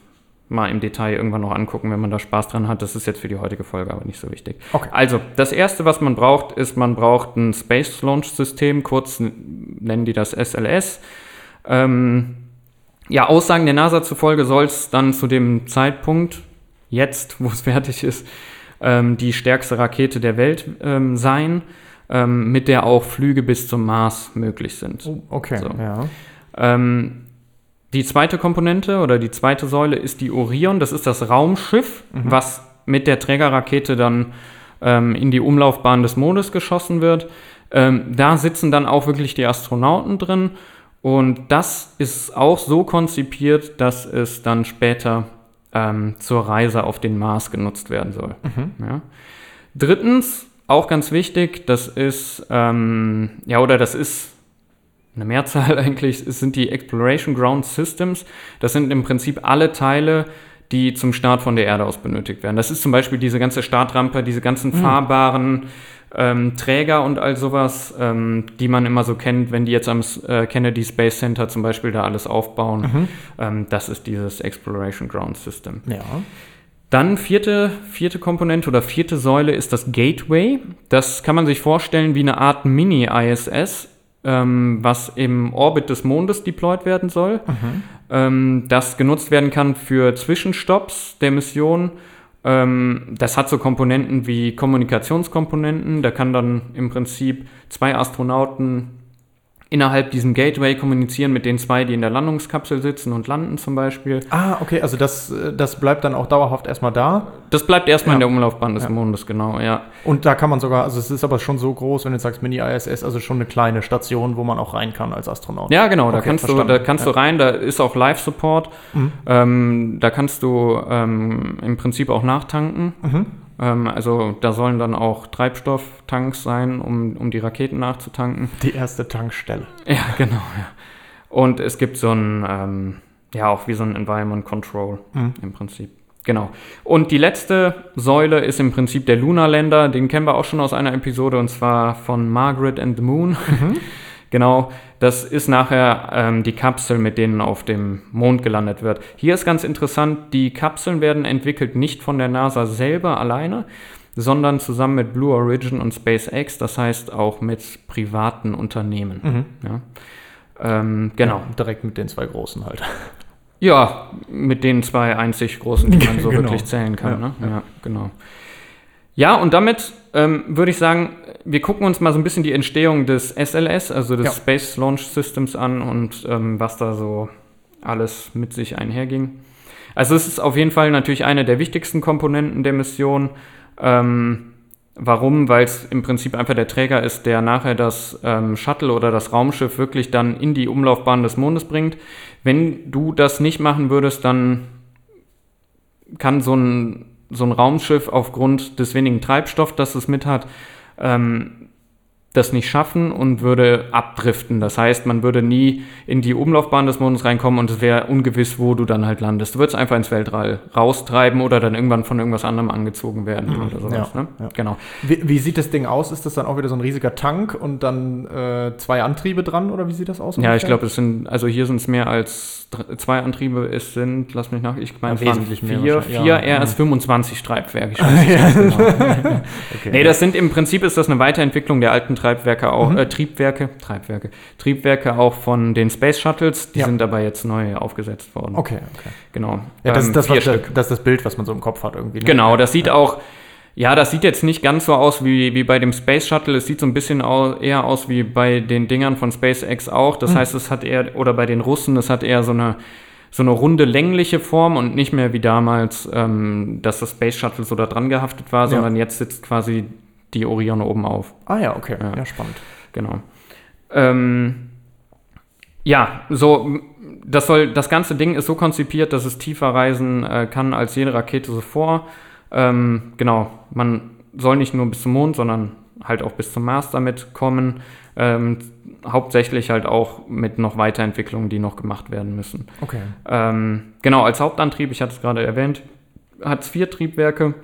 Speaker 1: mal im Detail irgendwann noch angucken, wenn man da Spaß dran hat. Das ist jetzt für die heutige Folge aber nicht so wichtig.
Speaker 3: Okay.
Speaker 1: Also, das erste, was man braucht, ist, man braucht ein Space Launch System, kurz nennen die das SLS. Ähm, ja, Aussagen der NASA zufolge soll es dann zu dem Zeitpunkt, jetzt, wo es [laughs] fertig ist, ähm, die stärkste Rakete der Welt ähm, sein, ähm, mit der auch Flüge bis zum Mars möglich sind.
Speaker 3: Oh, okay,
Speaker 1: So.
Speaker 3: ja.
Speaker 1: Ähm, die zweite Komponente oder die zweite Säule ist die Orion. Das ist das Raumschiff,
Speaker 3: Mhm.
Speaker 1: was mit der Trägerrakete dann ähm, in die Umlaufbahn des Mondes geschossen wird. Ähm, da sitzen dann auch wirklich die Astronauten drin. Und das ist auch so konzipiert, dass es dann später ähm, zur Reise auf den Mars genutzt werden soll.
Speaker 3: Mhm.
Speaker 1: Ja. Drittens, auch ganz wichtig, das ist, ähm, ja, oder das ist eine Mehrzahl [laughs] eigentlich, es sind die Exploration Ground Systems. Das sind im Prinzip alle Teile, die zum Start von der Erde aus benötigt werden. Das ist zum Beispiel diese ganze Startrampe, diese ganzen
Speaker 3: Mhm.
Speaker 1: fahrbaren ähm, Träger und all sowas, ähm, die man immer so kennt, wenn die jetzt am äh, Kennedy Space Center zum Beispiel da alles aufbauen.
Speaker 3: Mhm.
Speaker 1: Ähm, das ist dieses Exploration Ground System.
Speaker 3: Ja.
Speaker 1: Dann vierte, vierte Komponente oder vierte Säule ist das Gateway. Das kann man sich vorstellen wie eine Art Mini-ISS, ähm, was im Orbit des Mondes deployed werden soll.
Speaker 3: Mhm.
Speaker 1: Ähm, das genutzt werden kann für Zwischenstopps der Mission. Ähm, das hat so Komponenten wie Kommunikationskomponenten. Da kann dann im Prinzip zwei Astronauten innerhalb diesem Gateway kommunizieren mit den zwei, die in der Landungskapsel sitzen und landen zum Beispiel.
Speaker 3: Ah, okay, also das, äh, das bleibt dann auch dauerhaft erstmal da.
Speaker 1: Das bleibt erstmal
Speaker 3: Ja.
Speaker 1: in der Umlaufbahn des
Speaker 3: Ja.
Speaker 1: Mondes, genau, ja.
Speaker 3: Und da kann man sogar, also es ist aber schon so groß, wenn du jetzt sagst Mini-ISS, also schon eine kleine Station, wo man auch rein kann als Astronaut.
Speaker 1: Ja, genau, da
Speaker 3: Okay,
Speaker 1: kannst, du, da kannst
Speaker 3: ja.
Speaker 1: du rein, da ist auch Live-Support.
Speaker 3: Mhm.
Speaker 1: Ähm, da kannst du ähm, im Prinzip auch nachtanken.
Speaker 3: Mhm.
Speaker 1: Ähm, also da sollen dann auch Treibstofftanks sein, um, um die Raketen nachzutanken.
Speaker 3: Die erste Tankstelle.
Speaker 1: Ja, [laughs] genau, ja. Und es gibt so ein, ähm, ja, auch wie so ein Environment Control
Speaker 3: Mhm.
Speaker 1: im Prinzip. Genau. Und die letzte Säule ist im Prinzip der Lunar Lander. Den kennen wir auch schon aus einer Episode und zwar von Margaret and the Moon. [laughs] genau. Das ist nachher ähm, die Kapsel, mit denen auf dem Mond gelandet wird. Hier ist ganz interessant, die Kapseln werden entwickelt nicht von der NASA selber alleine, sondern zusammen mit Blue Origin und SpaceX, das heißt auch mit privaten Unternehmen.
Speaker 3: Mhm.
Speaker 1: Ja. Ähm, genau.
Speaker 3: Ja, direkt mit den zwei großen halt.
Speaker 1: Ja, mit den zwei einzig großen, die man so [laughs]
Speaker 3: Genau.
Speaker 1: wirklich zählen kann.
Speaker 3: Ja,
Speaker 1: ne?
Speaker 3: ja.
Speaker 1: ja. genau. Ja, und damit ähm, würde ich sagen, wir gucken uns mal so ein bisschen die Entstehung des SLS, also des
Speaker 3: Ja.
Speaker 1: Space Launch Systems an und ähm, was da so alles mit sich einherging. Also es ist auf jeden Fall natürlich eine der wichtigsten Komponenten der Mission. Ähm, warum? Weil es im Prinzip einfach der Träger ist, der nachher das ähm, Shuttle oder das Raumschiff wirklich dann in die Umlaufbahn des Mondes bringt. Wenn du das nicht machen würdest, dann kann so ein, so ein Raumschiff aufgrund des wenigen Treibstoff, das es mit hat, ähm, das nicht schaffen und würde abdriften. Das heißt, man würde nie in die Umlaufbahn des Mondes reinkommen und es wäre ungewiss, wo du dann halt landest. Du würdest einfach ins Weltall raustreiben oder dann irgendwann von irgendwas anderem angezogen werden oder sowas.
Speaker 3: Ja,
Speaker 1: ne?
Speaker 3: ja.
Speaker 1: Genau.
Speaker 3: Wie, wie sieht das Ding aus? Ist das dann auch wieder so ein riesiger Tank und dann äh, zwei Antriebe dran oder wie sieht das aus?
Speaker 1: Ja, ich glaube, es sind, also hier sind es mehr als zwei Antriebe. Es sind, lass mich nach, ich meine,
Speaker 3: Ja, wesentlich mehr
Speaker 1: vier,
Speaker 3: wahrscheinlich,
Speaker 1: vier
Speaker 3: ja.
Speaker 1: eher als
Speaker 3: Mhm.
Speaker 1: 25 Treibwerke. Ich weiß [laughs] genau. [laughs]
Speaker 3: Okay.
Speaker 1: Nee, das sind im Prinzip ist das eine Weiterentwicklung der alten Treibwerke auch,
Speaker 3: Mhm.
Speaker 1: äh, Triebwerke, Treibwerke, Triebwerke auch von den Space Shuttles, die
Speaker 3: Ja.
Speaker 1: sind aber jetzt neu aufgesetzt worden.
Speaker 3: Okay, okay.
Speaker 1: Genau.
Speaker 3: Ja, das,
Speaker 1: Ähm,
Speaker 3: ist das, was,
Speaker 1: Stück.
Speaker 3: das ist das Bild, was man so im Kopf hat irgendwie. ne?
Speaker 1: Genau, das sieht auch, ja, das sieht jetzt nicht ganz so aus wie, wie bei dem Space Shuttle. Es sieht so ein bisschen au eher aus wie bei den Dingern von SpaceX auch. Das
Speaker 3: Mhm.
Speaker 1: heißt, es hat eher, oder bei den Russen, es hat eher so eine, so eine runde, längliche Form und nicht mehr wie damals, ähm, dass das Space Shuttle so da dran gehaftet war,
Speaker 3: Ja.
Speaker 1: sondern jetzt sitzt quasi die Orion oben auf.
Speaker 3: Ah ja, okay.
Speaker 1: Ja.
Speaker 3: Ja, spannend.
Speaker 1: Genau. Ähm, ja, so das soll das ganze Ding ist so konzipiert, dass es tiefer reisen äh, kann als jede Rakete zuvor. Ähm, genau, man soll nicht nur bis zum Mond, sondern halt auch bis zum Mars damit kommen. Ähm, hauptsächlich halt auch mit noch Weiterentwicklungen, die noch gemacht werden müssen.
Speaker 3: Okay.
Speaker 1: Ähm, genau, als Hauptantrieb, ich hatte es gerade erwähnt, hat es vier Triebwerke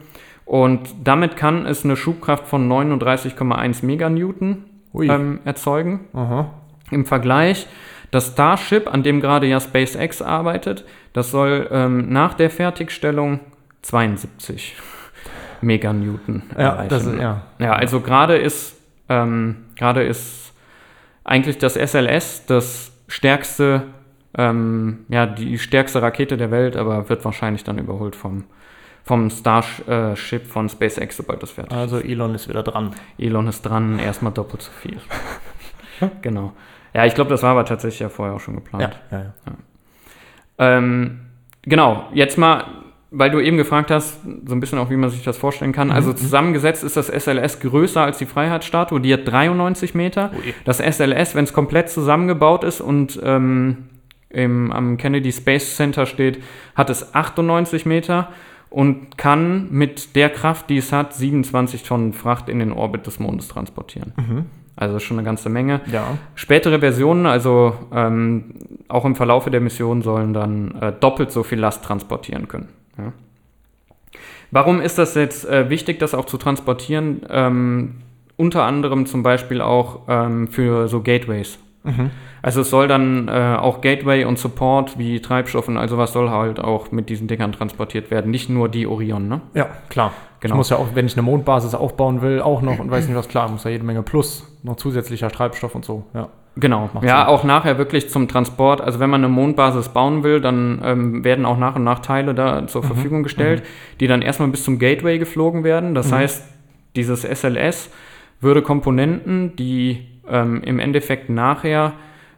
Speaker 1: und damit kann es eine Schubkraft von 39,1 Meganewton ähm, erzeugen.
Speaker 3: Aha.
Speaker 1: Im Vergleich, das Starship, an dem gerade ja SpaceX arbeitet, das soll ähm, nach der Fertigstellung 72 Meganewton
Speaker 3: Ja,
Speaker 1: erreichen.
Speaker 3: das ist- ja.
Speaker 1: ja, also gerade ist, ähm, gerade ist eigentlich das SLS das stärkste, ähm, ja, die stärkste Rakete der Welt, aber wird wahrscheinlich dann überholt vom, vom Starship von SpaceX, sobald das fertig ist.
Speaker 3: Also Elon ist wieder dran.
Speaker 1: Elon ist dran, erstmal doppelt so viel. [laughs] genau. Ja, ich glaube, das war aber tatsächlich ja vorher auch schon geplant.
Speaker 3: Ja, ja, ja.
Speaker 1: Ähm, genau, jetzt mal, weil du eben gefragt hast, so ein bisschen auch, wie man sich das vorstellen kann. Also
Speaker 3: Mhm.
Speaker 1: zusammengesetzt ist das SLS größer als die Freiheitsstatue, die hat 93 Meter.
Speaker 3: Ui.
Speaker 1: Das SLS, wenn es komplett zusammengebaut ist und ähm, im, am Kennedy Space Center steht, hat es 98 Meter und kann mit der Kraft, die es hat, 27 Tonnen Fracht in den Orbit des Mondes transportieren.
Speaker 3: Mhm.
Speaker 1: Also schon eine ganze Menge.
Speaker 3: Ja.
Speaker 1: Spätere Versionen, also ähm, auch im Verlaufe der Mission, sollen dann äh, doppelt so viel Last transportieren können. Ja. Warum ist das jetzt äh, wichtig, das auch zu transportieren? Ähm, unter anderem zum Beispiel auch ähm, für so Gateways.
Speaker 3: Mhm.
Speaker 1: Also es soll dann äh, auch Gateway und Support wie Treibstoff und all sowas soll halt auch mit diesen Dingern transportiert werden, nicht nur die Orion, ne?
Speaker 3: Ja, klar.
Speaker 1: Genau.
Speaker 3: Ich muss ja auch, wenn ich eine Mondbasis aufbauen will, auch noch und weiß nicht was, klar, muss ja jede Menge plus, noch zusätzlicher Treibstoff und so, ja.
Speaker 1: Genau.
Speaker 3: Macht
Speaker 1: ja,
Speaker 3: Sinn.
Speaker 1: auch nachher wirklich zum Transport. Also wenn man eine Mondbasis bauen will, dann ähm, werden auch nach und nach Teile da zur
Speaker 3: Mhm.
Speaker 1: Verfügung gestellt, die dann erstmal bis zum Gateway geflogen werden. Das
Speaker 3: Mhm.
Speaker 1: heißt, dieses SLS würde Komponenten, die ähm, im Endeffekt nachher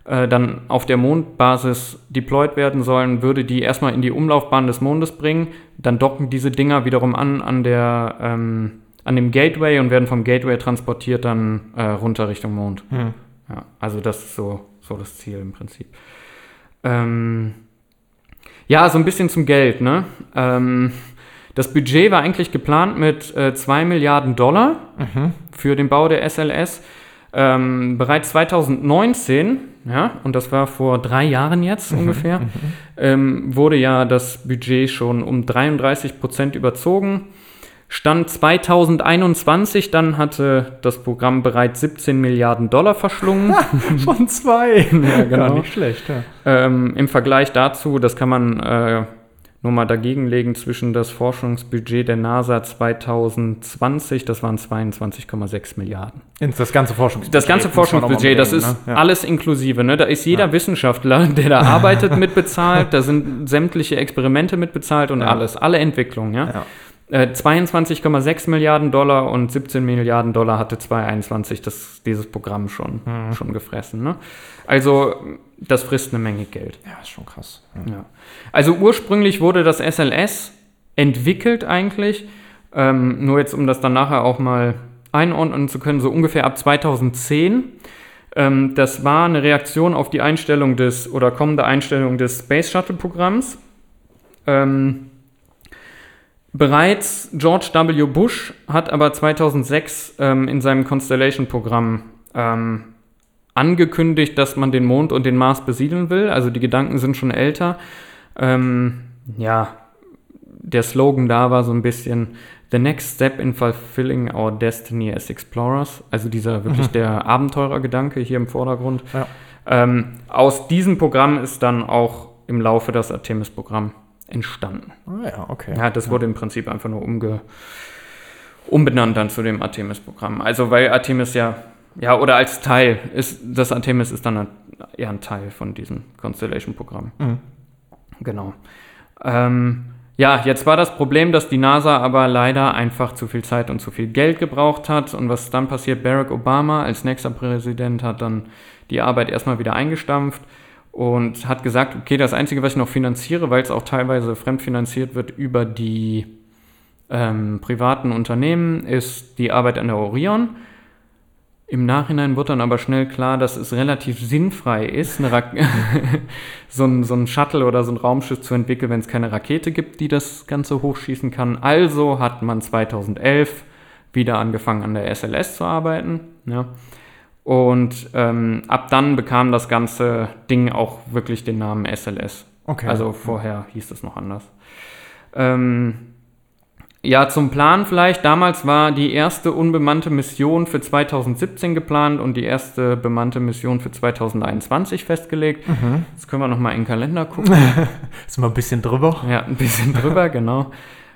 Speaker 1: äh, dann auf der Mondbasis deployed werden sollen, würde die erstmal in die Umlaufbahn des Mondes bringen. Dann docken diese Dinger wiederum an an der ähm, an dem Gateway und werden vom Gateway transportiert dann äh, runter Richtung Mond.
Speaker 3: Hm.
Speaker 1: Ja, also das ist so, so das Ziel im Prinzip. Ähm, ja, so ein bisschen zum Geld, ne? Ähm, das Budget war eigentlich geplant mit 2 Milliarden Dollar
Speaker 3: Mhm.
Speaker 1: für den Bau der SLS. Ähm, bereits 2019, ja, und das war vor drei Jahren jetzt ungefähr, ähm, wurde ja das Budget schon um 33 Prozent überzogen. Stand 2021, dann hatte das Programm bereits 17 Milliarden Dollar verschlungen. [laughs]
Speaker 3: Von zwei.
Speaker 1: ja, genau.
Speaker 3: Ja, nicht schlecht, ja.
Speaker 1: Ähm, Im Vergleich dazu, das kann man äh, nur mal dagegenlegen, zwischen das Forschungsbudget der NASA 2020, das waren 22,6 Milliarden.
Speaker 3: Ins- Das ganze Forschungsbudget.
Speaker 1: Das ganze Forschungsbudget, das ist
Speaker 3: ne? Ja.
Speaker 1: alles inklusive. Ne? Da ist jeder Wissenschaftler, [laughs] der da arbeitet, mitbezahlt. Da sind sämtliche Experimente mitbezahlt und
Speaker 3: Ja.
Speaker 1: alles. Alle Entwicklungen. Ja?
Speaker 3: Ja.
Speaker 1: Äh, 22,6 Milliarden Dollar und 17 Milliarden Dollar hatte 2021 das, dieses Programm schon,
Speaker 3: Mhm.
Speaker 1: schon gefressen. Ne? Also das frisst eine Menge Geld.
Speaker 3: Ja, ist schon krass.
Speaker 1: Ja. Also ursprünglich wurde das SLS entwickelt eigentlich, ähm, nur jetzt um das dann nachher auch mal einordnen zu können, so ungefähr ab 2010. Ähm, das war eine Reaktion auf die Einstellung des oder kommende Einstellung des Space Shuttle Programms. Ähm, bereits George W. Bush hat aber 2006 ähm, in seinem Constellation-Programm ähm, angekündigt, dass man den Mond und den Mars besiedeln will. Also die Gedanken sind schon älter. Ähm, ja, der Slogan da war so ein bisschen The next step in fulfilling our destiny as explorers. Also dieser wirklich
Speaker 3: Mhm.
Speaker 1: der Abenteurergedanke hier im Vordergrund.
Speaker 3: Ja.
Speaker 1: Ähm, aus diesem Programm ist dann auch im Laufe das Artemis-Programm entstanden.
Speaker 3: Ah ja, okay.
Speaker 1: Ja, das wurde im Prinzip einfach nur umge umbenannt dann zu dem Artemis-Programm. Also weil Artemis ja, ja, oder als Teil ist, das Artemis ist dann ein- eher ein Teil von diesem Constellation-Programm.
Speaker 3: Mhm.
Speaker 1: Genau. Ähm, ja, jetzt war das Problem, dass die NASA aber leider einfach zu viel Zeit und zu viel Geld gebraucht hat. Und was dann passiert, Barack Obama als nächster Präsident hat dann die Arbeit erstmal wieder eingestampft und hat gesagt, okay, das Einzige, was ich noch finanziere, weil es auch teilweise fremdfinanziert wird über die ähm, privaten Unternehmen, ist die Arbeit an der Orion. Im Nachhinein wird dann aber schnell klar, dass es relativ sinnfrei ist, [laughs] so, ein, so ein Shuttle oder so ein Raumschiff zu entwickeln, wenn es keine Rakete gibt, die das Ganze hochschießen kann. Also hat man 2011 wieder angefangen, an der SLS zu arbeiten. Ja. Und ähm, ab dann bekam das ganze Ding auch wirklich den Namen SLS.
Speaker 3: Okay.
Speaker 1: Also vorher hieß es noch anders. Ähm, ja, zum Plan vielleicht. Damals war die erste unbemannte Mission für 2017 geplant und die erste bemannte Mission für 2021 festgelegt.
Speaker 3: Mhm.
Speaker 1: Jetzt können wir noch mal in den Kalender gucken. [laughs]
Speaker 3: Ist mal ein bisschen drüber.
Speaker 1: Ja, ein bisschen drüber, [laughs] genau.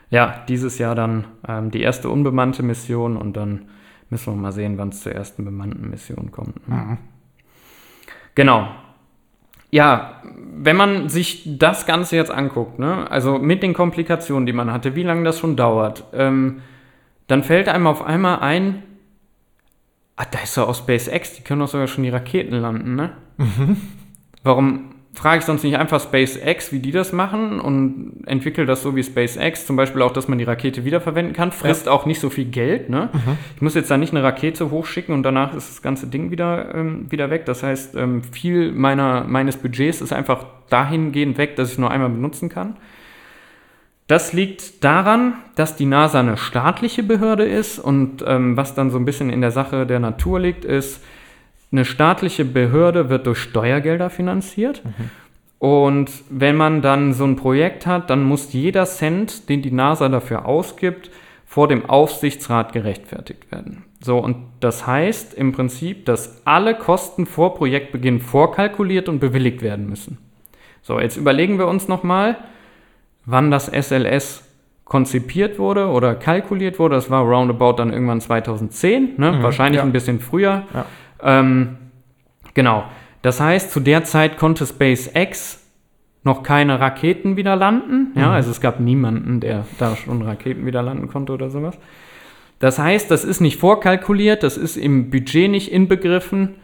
Speaker 1: Ja, dieses Jahr dann ähm, die erste unbemannte Mission und dann müssen wir mal sehen, wann es zur ersten bemannten Mission kommt. ne?
Speaker 3: Mhm.
Speaker 1: Genau. Ja, wenn man sich das Ganze jetzt anguckt, ne, also mit den Komplikationen, die man hatte, wie lange das schon dauert, ähm, dann fällt einem auf einmal ein, ah, da ist ja auch SpaceX, die können doch sogar schon die Raketen landen, ne?
Speaker 3: Mhm.
Speaker 1: Warum frage ich sonst nicht einfach SpaceX, wie die das machen und entwickle das so wie SpaceX, zum Beispiel auch, dass man die Rakete wiederverwenden kann, frisst auch nicht so viel Geld. Ne?
Speaker 3: Mhm.
Speaker 1: Ich muss jetzt da nicht eine Rakete hochschicken und danach ist das ganze Ding wieder, ähm, wieder weg. Das heißt, ähm, viel meiner, meines Budgets ist einfach dahingehend weg, dass ich nur einmal benutzen kann. Das liegt daran, dass die NASA eine staatliche Behörde ist und ähm, was dann so ein bisschen in der Sache der Natur liegt, ist, eine staatliche Behörde wird durch Steuergelder finanziert. Und wenn man dann so ein Projekt hat, dann muss jeder Cent, den die NASA dafür ausgibt, vor dem Aufsichtsrat gerechtfertigt werden. So, und das heißt im Prinzip, dass alle Kosten vor Projektbeginn vorkalkuliert und bewilligt werden müssen. So, jetzt überlegen wir uns nochmal, wann das SLS konzipiert wurde oder kalkuliert wurde. Das war roundabout dann irgendwann 2010, ne?
Speaker 3: Mhm,
Speaker 1: wahrscheinlich
Speaker 3: ja.
Speaker 1: ein bisschen früher.
Speaker 3: Ja.
Speaker 1: Ähm, genau. Das heißt, zu der Zeit konnte SpaceX noch keine Raketen wieder landen. Ja,
Speaker 3: Mhm.
Speaker 1: also es gab niemanden, der da schon Raketen wieder landen konnte oder sowas. Das heißt, das ist nicht vorkalkuliert, das ist im Budget nicht inbegriffen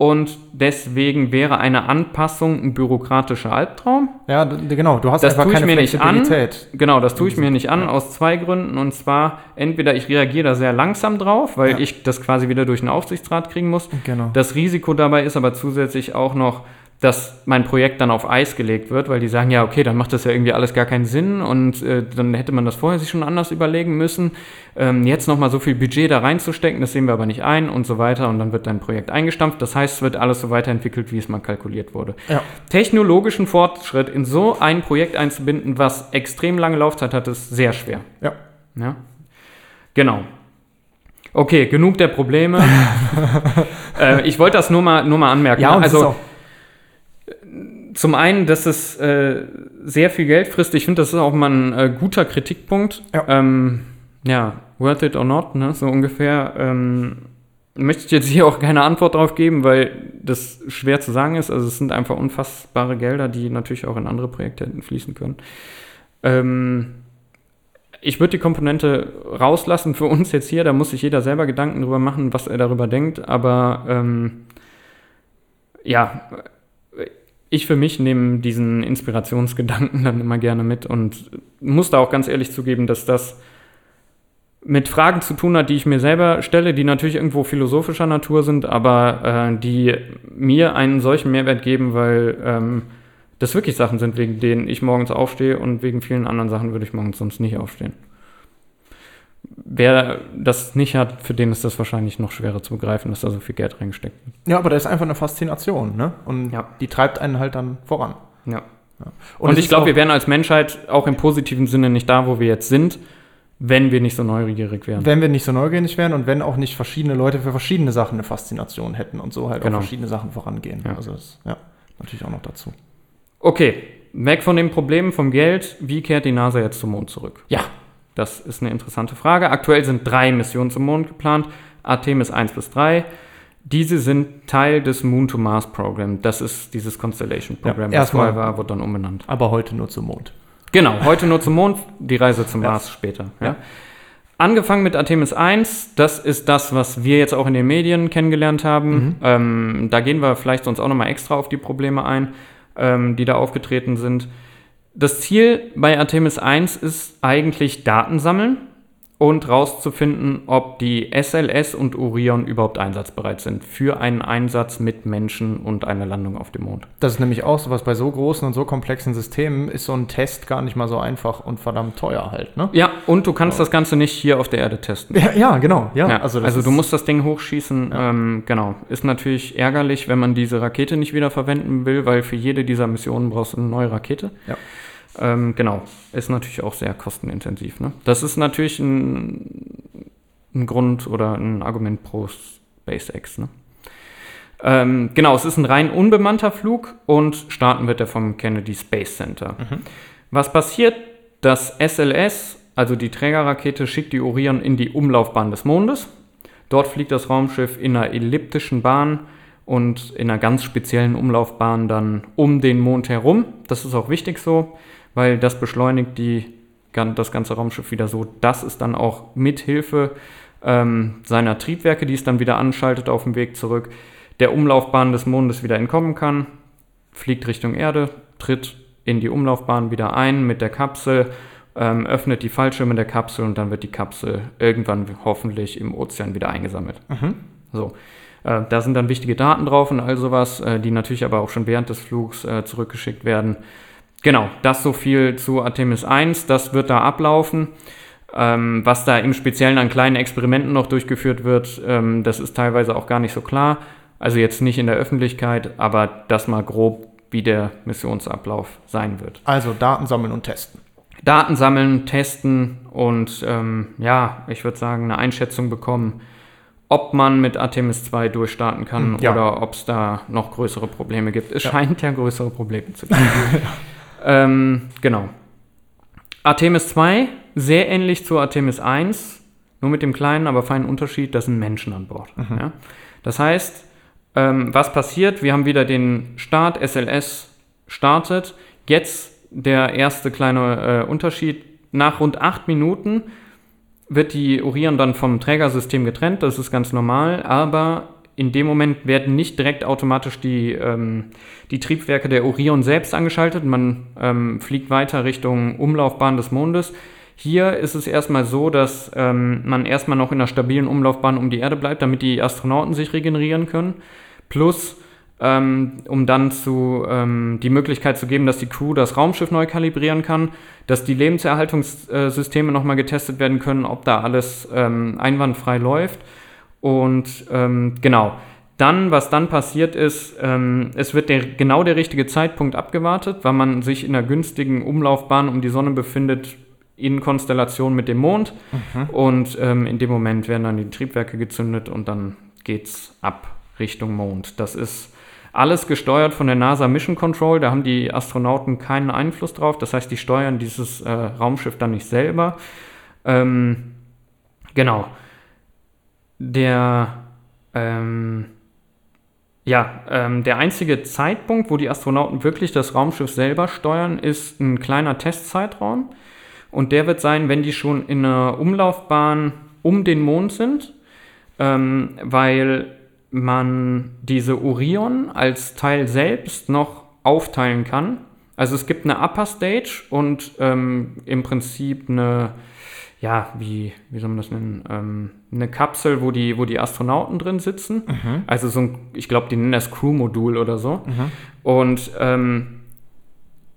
Speaker 1: und deswegen wäre eine Anpassung ein bürokratischer Albtraum.
Speaker 3: Ja, genau. Du hast
Speaker 1: Das
Speaker 3: einfach
Speaker 1: tue ich
Speaker 3: keine
Speaker 1: mir nicht an.
Speaker 3: Flexibilität.
Speaker 1: Genau, das tue ich mir nicht an aus zwei Gründen. Und zwar, entweder ich reagiere da sehr langsam drauf, weil
Speaker 3: Ja.
Speaker 1: ich das quasi wieder durch den Aufsichtsrat kriegen muss.
Speaker 3: Genau.
Speaker 1: Das Risiko dabei ist aber zusätzlich auch noch, dass mein Projekt dann auf Eis gelegt wird, weil die sagen, ja, okay, dann macht das ja irgendwie alles gar keinen Sinn und äh, dann hätte man das vorher sich schon anders überlegen müssen. Ähm, jetzt nochmal so viel Budget da reinzustecken, das sehen wir aber nicht ein und so weiter und dann wird dein Projekt eingestampft. Das heißt, es wird alles so weiterentwickelt, wie es mal kalkuliert wurde.
Speaker 3: Ja.
Speaker 1: Technologischen Fortschritt in so ein Projekt einzubinden, was extrem lange Laufzeit hat, ist sehr schwer.
Speaker 3: Ja.
Speaker 1: Ja. Genau. Okay, genug der Probleme. [laughs] äh, ich wollte das nur mal, nur mal anmerken.
Speaker 3: Ja, es
Speaker 1: also zum einen, dass es äh, sehr viel Geld frisst. Ich finde, das ist auch mal ein äh, guter Kritikpunkt.
Speaker 3: Ja.
Speaker 1: Ähm, ja, worth it or not, ne? so ungefähr. Ähm, möchte ich jetzt hier auch keine Antwort drauf geben, weil das schwer zu sagen ist. Also es sind einfach unfassbare Gelder, die natürlich auch in andere Projekte hätten fließen können. Ähm, ich würde die Komponente rauslassen für uns jetzt hier. Da muss sich jeder selber Gedanken drüber machen, was er darüber denkt. Aber ähm, ja, ich für mich nehme diesen Inspirationsgedanken [laughs] dann immer gerne mit und muss da auch ganz ehrlich zugeben, dass das mit Fragen zu tun hat, die ich mir selber stelle, die natürlich irgendwo philosophischer Natur sind, aber äh, die mir einen solchen Mehrwert geben, weil ähm, das wirklich Sachen sind, wegen denen ich morgens aufstehe und wegen vielen anderen Sachen würde ich morgens sonst nicht aufstehen. Wer das nicht hat, für den ist das wahrscheinlich noch schwerer zu begreifen, dass da so viel Geld reingesteckt wird.
Speaker 3: Ja, aber da ist einfach eine Faszination, ne? Und die treibt einen halt dann voran.
Speaker 1: Ja.
Speaker 3: Und
Speaker 1: Und,
Speaker 3: es
Speaker 1: ich glaube, wir wären als Menschheit auch im positiven Sinne nicht da, wo wir jetzt sind, wenn wir nicht so neugierig wären.
Speaker 3: Wenn wir nicht so neugierig wären und wenn auch nicht verschiedene Leute für verschiedene Sachen eine Faszination hätten und so halt
Speaker 1: Genau.
Speaker 3: auch verschiedene Sachen vorangehen.
Speaker 1: Ja.
Speaker 3: Also das, ja, natürlich auch noch dazu.
Speaker 1: Okay, weg von dem Problem vom Geld. Wie kehrt die NASA jetzt zum Mond zurück?
Speaker 3: Ja.
Speaker 1: Das ist eine interessante Frage. Aktuell sind drei Missionen zum Mond geplant. Artemis 1 bis 3. Diese sind Teil des Moon to Mars Program. Das ist dieses Constellation-Programm,
Speaker 3: Ja,
Speaker 1: was vorher war, wird dann umbenannt.
Speaker 3: Aber heute nur zum Mond.
Speaker 1: Genau, heute nur zum Mond, die Reise zum
Speaker 3: Ja.
Speaker 1: Mars später. Ja. Angefangen mit Artemis 1, das ist das, was wir jetzt auch in den Medien kennengelernt haben.
Speaker 3: Mhm.
Speaker 1: Ähm, da gehen wir vielleicht sonst auch nochmal extra auf die Probleme ein, ähm, die da aufgetreten sind. Das Ziel bei Artemis 1 ist eigentlich Daten sammeln und rauszufinden, ob die SLS und Orion überhaupt einsatzbereit sind für einen Einsatz mit Menschen und eine Landung auf dem Mond.
Speaker 3: Das ist nämlich auch so was bei so großen und so komplexen Systemen ist so ein Test gar nicht mal so einfach und verdammt teuer halt, ne?
Speaker 1: Ja, und du kannst das Ganze nicht hier auf der Erde testen.
Speaker 3: Ja, ja genau. Ja,
Speaker 1: Ja,
Speaker 3: also
Speaker 1: also, du musst das Ding hochschießen. Ähm, genau. Ist natürlich ärgerlich, wenn man diese Rakete nicht wieder verwenden will, weil für jede dieser Missionen brauchst du eine neue Rakete.
Speaker 3: Ja.
Speaker 1: Ähm, genau. Ist natürlich auch sehr kostenintensiv. Ne? Das ist natürlich ein, ein Grund oder ein Argument pro SpaceX. Ne? Ähm, genau, es ist ein rein unbemannter Flug und starten wird er vom Kennedy Space Center. Was passiert? Das SLS, also die Trägerrakete, schickt die Orion in die Umlaufbahn des Mondes. Dort fliegt das Raumschiff in einer elliptischen Bahn und in einer ganz speziellen Umlaufbahn dann um den Mond herum. Das ist auch wichtig so, weil das beschleunigt die, das ganze Raumschiff wieder so, dass es dann auch mit Hilfe ähm, seiner Triebwerke, die es dann wieder anschaltet auf dem Weg zurück, der Umlaufbahn des Mondes wieder entkommen kann, fliegt Richtung Erde, tritt in die Umlaufbahn wieder ein mit der Kapsel, ähm, öffnet die Fallschirme der Kapsel und dann wird die Kapsel irgendwann hoffentlich im Ozean wieder eingesammelt.
Speaker 3: Mhm.
Speaker 1: So. Äh, da sind dann wichtige Daten drauf und all sowas, äh, die natürlich aber auch schon während des Flugs äh, zurückgeschickt werden. Genau, das so viel zu Artemis 1, das wird da ablaufen. Ähm, was da im Speziellen an kleinen Experimenten noch durchgeführt wird, ähm, das ist teilweise auch gar nicht so klar. Also jetzt nicht in der Öffentlichkeit, aber das mal grob, wie der Missionsablauf sein wird.
Speaker 3: Also Daten sammeln und testen.
Speaker 1: Daten sammeln, testen und ähm, ja, ich würde sagen, eine Einschätzung bekommen, ob man mit Artemis 2 durchstarten kann
Speaker 3: ja.
Speaker 1: oder ob es da noch größere Probleme gibt. Es
Speaker 3: Ja.
Speaker 1: scheint ja größere Probleme zu geben. [laughs] ähm, genau. Artemis 2, sehr ähnlich zu Artemis 1, nur mit dem kleinen, aber feinen Unterschied, das sind Menschen an Bord.
Speaker 3: Mhm.
Speaker 1: Ja? Das heißt, ähm, was passiert? Wir haben wieder den Start, SLS startet. Jetzt der erste kleine äh, Unterschied. Nach rund acht Minuten wird die Orion dann vom Trägersystem getrennt, das ist ganz normal, aber in dem Moment werden nicht direkt automatisch die, ähm, die Triebwerke der Orion selbst angeschaltet. Man ähm, fliegt weiter Richtung Umlaufbahn des Mondes. Hier ist es erstmal so, dass ähm, man erstmal noch in einer stabilen Umlaufbahn um die Erde bleibt, damit die Astronauten sich regenerieren können. Plus, ähm, um dann zu, ähm, die Möglichkeit zu geben, dass die Crew das Raumschiff neu kalibrieren kann, dass die Lebenserhaltungssysteme nochmal getestet werden können, ob da alles ähm, einwandfrei läuft. Und ähm, genau, dann, was dann passiert ist, ähm, es wird der, genau der richtige Zeitpunkt abgewartet, weil man sich in einer günstigen Umlaufbahn um die Sonne befindet, in Konstellation mit dem Mond.
Speaker 3: Mhm.
Speaker 1: Und ähm, in dem Moment werden dann die Triebwerke gezündet und dann geht's ab Richtung Mond. Das ist alles gesteuert von der NASA Mission Control. Da haben die Astronauten keinen Einfluss drauf. Das heißt, die steuern dieses äh, Raumschiff dann nicht selber. Ähm, genau. Der, ähm, ja, ähm, der einzige Zeitpunkt, wo die Astronauten wirklich das Raumschiff selber steuern, ist ein kleiner Testzeitraum. Und der wird sein, wenn die schon in einer Umlaufbahn um den Mond sind, ähm, weil man diese Orion als Teil selbst noch aufteilen kann. Also es gibt eine Upper Stage und ähm, im Prinzip eine, ja, wie, wie soll man das nennen, ähm, eine Kapsel, wo die, wo die Astronauten drin sitzen.
Speaker 3: Mhm.
Speaker 1: Also so ein, ich glaube, die nennen das Crew-Modul oder so.
Speaker 3: Mhm.
Speaker 1: Und ähm,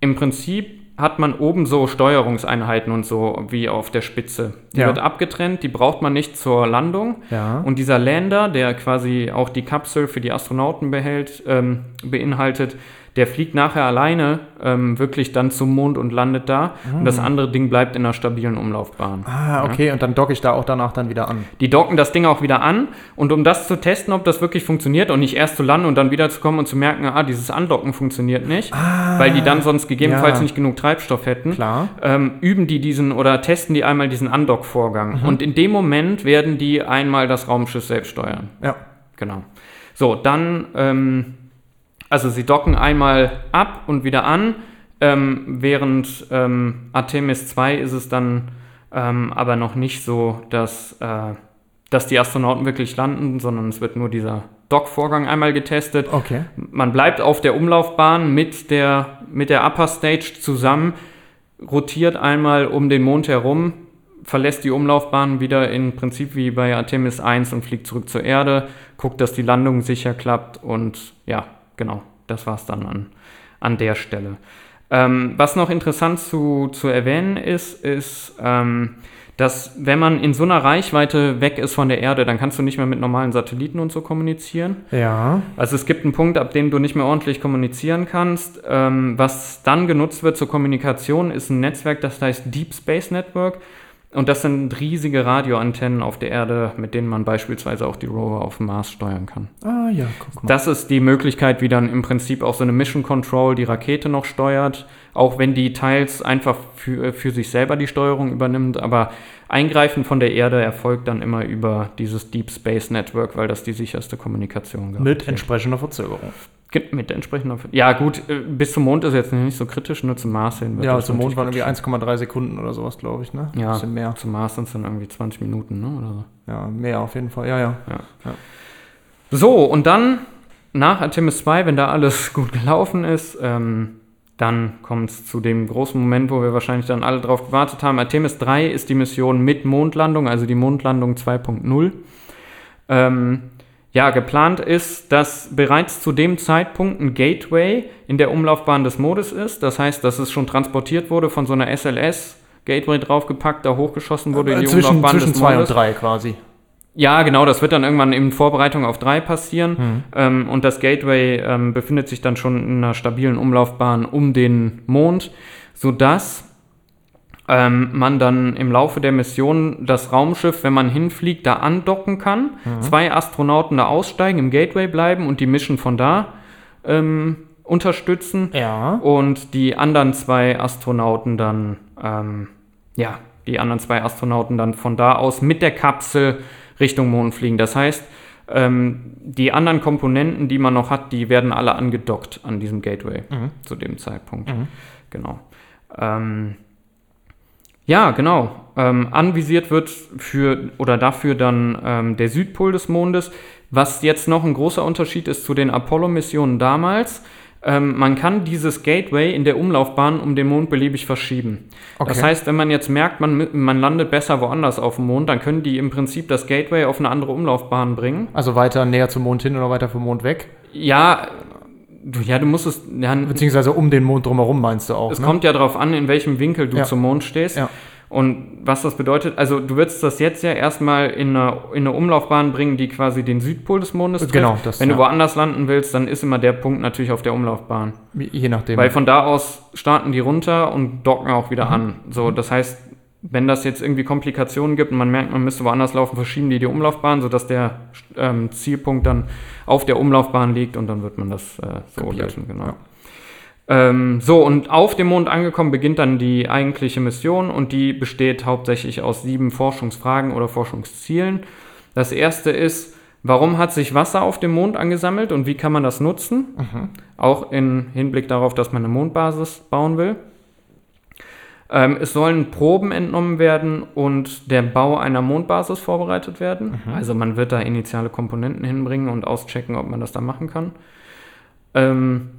Speaker 1: im Prinzip hat man oben so Steuerungseinheiten und so wie auf der Spitze. Die
Speaker 3: Ja.
Speaker 1: wird abgetrennt, die braucht man nicht zur Landung.
Speaker 3: Ja.
Speaker 1: Und dieser Lander, der quasi auch die Kapsel für die Astronauten behält, ähm, beinhaltet, der fliegt nachher alleine ähm, wirklich dann zum Mond und landet da. Und das
Speaker 3: Ah.
Speaker 1: andere Ding bleibt in einer stabilen Umlaufbahn.
Speaker 3: Ah,
Speaker 1: Ja.
Speaker 3: okay, und dann docke ich da auch danach dann wieder an.
Speaker 1: Die docken das Ding auch wieder an und um das zu testen, ob das wirklich funktioniert und nicht erst zu landen und dann wieder zu kommen und zu merken, ah, dieses Andocken funktioniert nicht, weil die dann sonst gegebenenfalls
Speaker 3: ja.
Speaker 1: nicht genug Treibstoff hätten,
Speaker 3: Klar.
Speaker 1: Ähm, üben die diesen oder testen die einmal diesen Andock-Vorgang.
Speaker 3: Mhm.
Speaker 1: Und in dem Moment werden die einmal das Raumschiff selbst steuern.
Speaker 3: Ja.
Speaker 1: Genau. So, dann, ähm, also sie docken einmal ab und wieder an. Ähm, während ähm, Artemis 2 ist es dann ähm, aber noch nicht so, dass, äh, dass die Astronauten wirklich landen, sondern es wird nur dieser Dock-Vorgang einmal getestet.
Speaker 3: Okay.
Speaker 1: Man bleibt auf der Umlaufbahn mit der, mit der Upper Stage zusammen, rotiert einmal um den Mond herum, verlässt die Umlaufbahn wieder im Prinzip wie bei Artemis 1 und fliegt zurück zur Erde, guckt, dass die Landung sicher klappt und ja, genau, das war es dann an, an der Stelle. Ähm, was noch interessant zu, zu erwähnen ist, ist, ähm, dass wenn man in so einer Reichweite weg ist von der Erde, dann kannst du nicht mehr mit normalen Satelliten und so kommunizieren.
Speaker 3: Ja.
Speaker 1: Also es gibt einen Punkt, ab dem du nicht mehr ordentlich kommunizieren kannst. Ähm, was dann genutzt wird zur Kommunikation, ist ein Netzwerk, das heißt Deep Space Network. Und das sind riesige Radioantennen auf der Erde, mit denen man beispielsweise auch die Rover auf dem Mars steuern kann.
Speaker 3: Ah ja, guck mal.
Speaker 1: Das ist die Möglichkeit, wie dann im Prinzip auch so eine Mission Control die Rakete noch steuert, auch wenn die teils einfach für, für sich selber die Steuerung übernimmt. Aber Eingreifen von der Erde erfolgt dann immer über dieses Deep Space Network, weil das die sicherste Kommunikation
Speaker 3: Mit
Speaker 1: garantiert.
Speaker 3: entsprechender Verzögerung.
Speaker 1: Mit entsprechender. Ja, gut, äh, bis zum Mond ist jetzt nicht so kritisch, nur zum Mars hin.
Speaker 3: Ja, zum Mond waren irgendwie
Speaker 1: kritisch.
Speaker 3: 1,3 Sekunden oder sowas, glaube ich, ne?
Speaker 1: Ja,
Speaker 3: Bisschen mehr.
Speaker 1: zum Mars sind es dann irgendwie 20 Minuten, ne? Oder so.
Speaker 3: Ja, mehr auf jeden Fall. Ja, ja.
Speaker 1: Ja.
Speaker 3: ja.
Speaker 1: So, und dann nach Artemis 2, wenn da alles [laughs] gut gelaufen ist, ähm, dann kommt es zu dem großen Moment, wo wir wahrscheinlich dann alle drauf gewartet haben. Artemis 3 ist die Mission mit Mondlandung, also die Mondlandung 2.0. Ähm, ja, geplant ist, dass bereits zu dem Zeitpunkt ein Gateway in der Umlaufbahn des Mondes ist. Das heißt, dass es schon transportiert wurde von so einer SLS. Gateway draufgepackt, da hochgeschossen wurde in die
Speaker 3: zwischen
Speaker 1: Umlaufbahn
Speaker 3: zwischen
Speaker 1: des
Speaker 3: 2 und
Speaker 1: Mondes.
Speaker 3: 3 quasi.
Speaker 1: Ja, genau, das wird dann irgendwann in Vorbereitung auf drei passieren.
Speaker 3: Mhm.
Speaker 1: Ähm, und das Gateway ähm, befindet sich dann schon in einer stabilen Umlaufbahn um den Mond, sodass ähm, man dann im Laufe der Mission das Raumschiff, wenn man hinfliegt, da andocken kann.
Speaker 3: Mhm.
Speaker 1: Zwei Astronauten da aussteigen, im Gateway bleiben und die Mission von da ähm, unterstützen.
Speaker 3: Ja.
Speaker 1: Und die anderen zwei Astronauten dann, ähm, ja, die anderen zwei Astronauten dann von da aus mit der Kapsel Richtung Mond fliegen. Das heißt, ähm, die anderen Komponenten, die man noch hat, die werden alle angedockt an diesem Gateway
Speaker 3: Mhm.
Speaker 1: zu dem Zeitpunkt.
Speaker 3: Mhm.
Speaker 1: Genau. Ähm, ja, genau. Ähm, anvisiert wird für oder dafür dann ähm, der Südpol des Mondes. Was jetzt noch ein großer Unterschied ist zu den Apollo-Missionen damals. Ähm, man kann dieses Gateway in der Umlaufbahn um den Mond beliebig verschieben. Das
Speaker 3: Okay.
Speaker 1: heißt, wenn man jetzt merkt, man, man landet besser woanders auf dem Mond, dann können die im Prinzip das Gateway auf eine andere Umlaufbahn bringen.
Speaker 3: Also weiter näher zum Mond hin oder weiter vom Mond weg?
Speaker 1: Ja, ja, du musst es. Ja,
Speaker 3: Beziehungsweise um den Mond drumherum meinst du auch.
Speaker 1: es
Speaker 3: ne?
Speaker 1: kommt ja darauf an, in welchem Winkel du
Speaker 3: Ja.
Speaker 1: zum Mond stehst.
Speaker 3: Ja.
Speaker 1: Und was das bedeutet, also du würdest das jetzt ja erstmal in eine, in eine Umlaufbahn bringen, die quasi den Südpol des Mondes trifft.
Speaker 3: Genau, das,
Speaker 1: Wenn du
Speaker 3: ja.
Speaker 1: woanders landen willst, dann ist immer der Punkt natürlich auf der Umlaufbahn.
Speaker 3: Je nachdem.
Speaker 1: Weil von da aus starten die runter und docken auch wieder
Speaker 3: Mhm.
Speaker 1: an. So, das heißt, wenn das jetzt irgendwie Komplikationen gibt und man merkt, man müsste woanders laufen, verschieben die die Umlaufbahn, sodass der ähm, Zielpunkt dann auf der Umlaufbahn liegt und dann wird man das äh, so
Speaker 3: Kapiert.
Speaker 1: lösen. Genau.
Speaker 3: Ja.
Speaker 1: Ähm, so, und auf dem Mond angekommen beginnt dann die eigentliche Mission und die besteht hauptsächlich aus sieben Forschungsfragen oder Forschungszielen. Das erste ist, warum hat sich Wasser auf dem Mond angesammelt und wie kann man das nutzen?
Speaker 3: Mhm.
Speaker 1: Auch im Hinblick darauf, dass man eine Mondbasis bauen will. Ähm, es sollen Proben entnommen werden und der Bau einer Mondbasis vorbereitet werden.
Speaker 3: Mhm.
Speaker 1: Also man wird da initiale Komponenten hinbringen und auschecken, ob man das da machen kann. Ähm,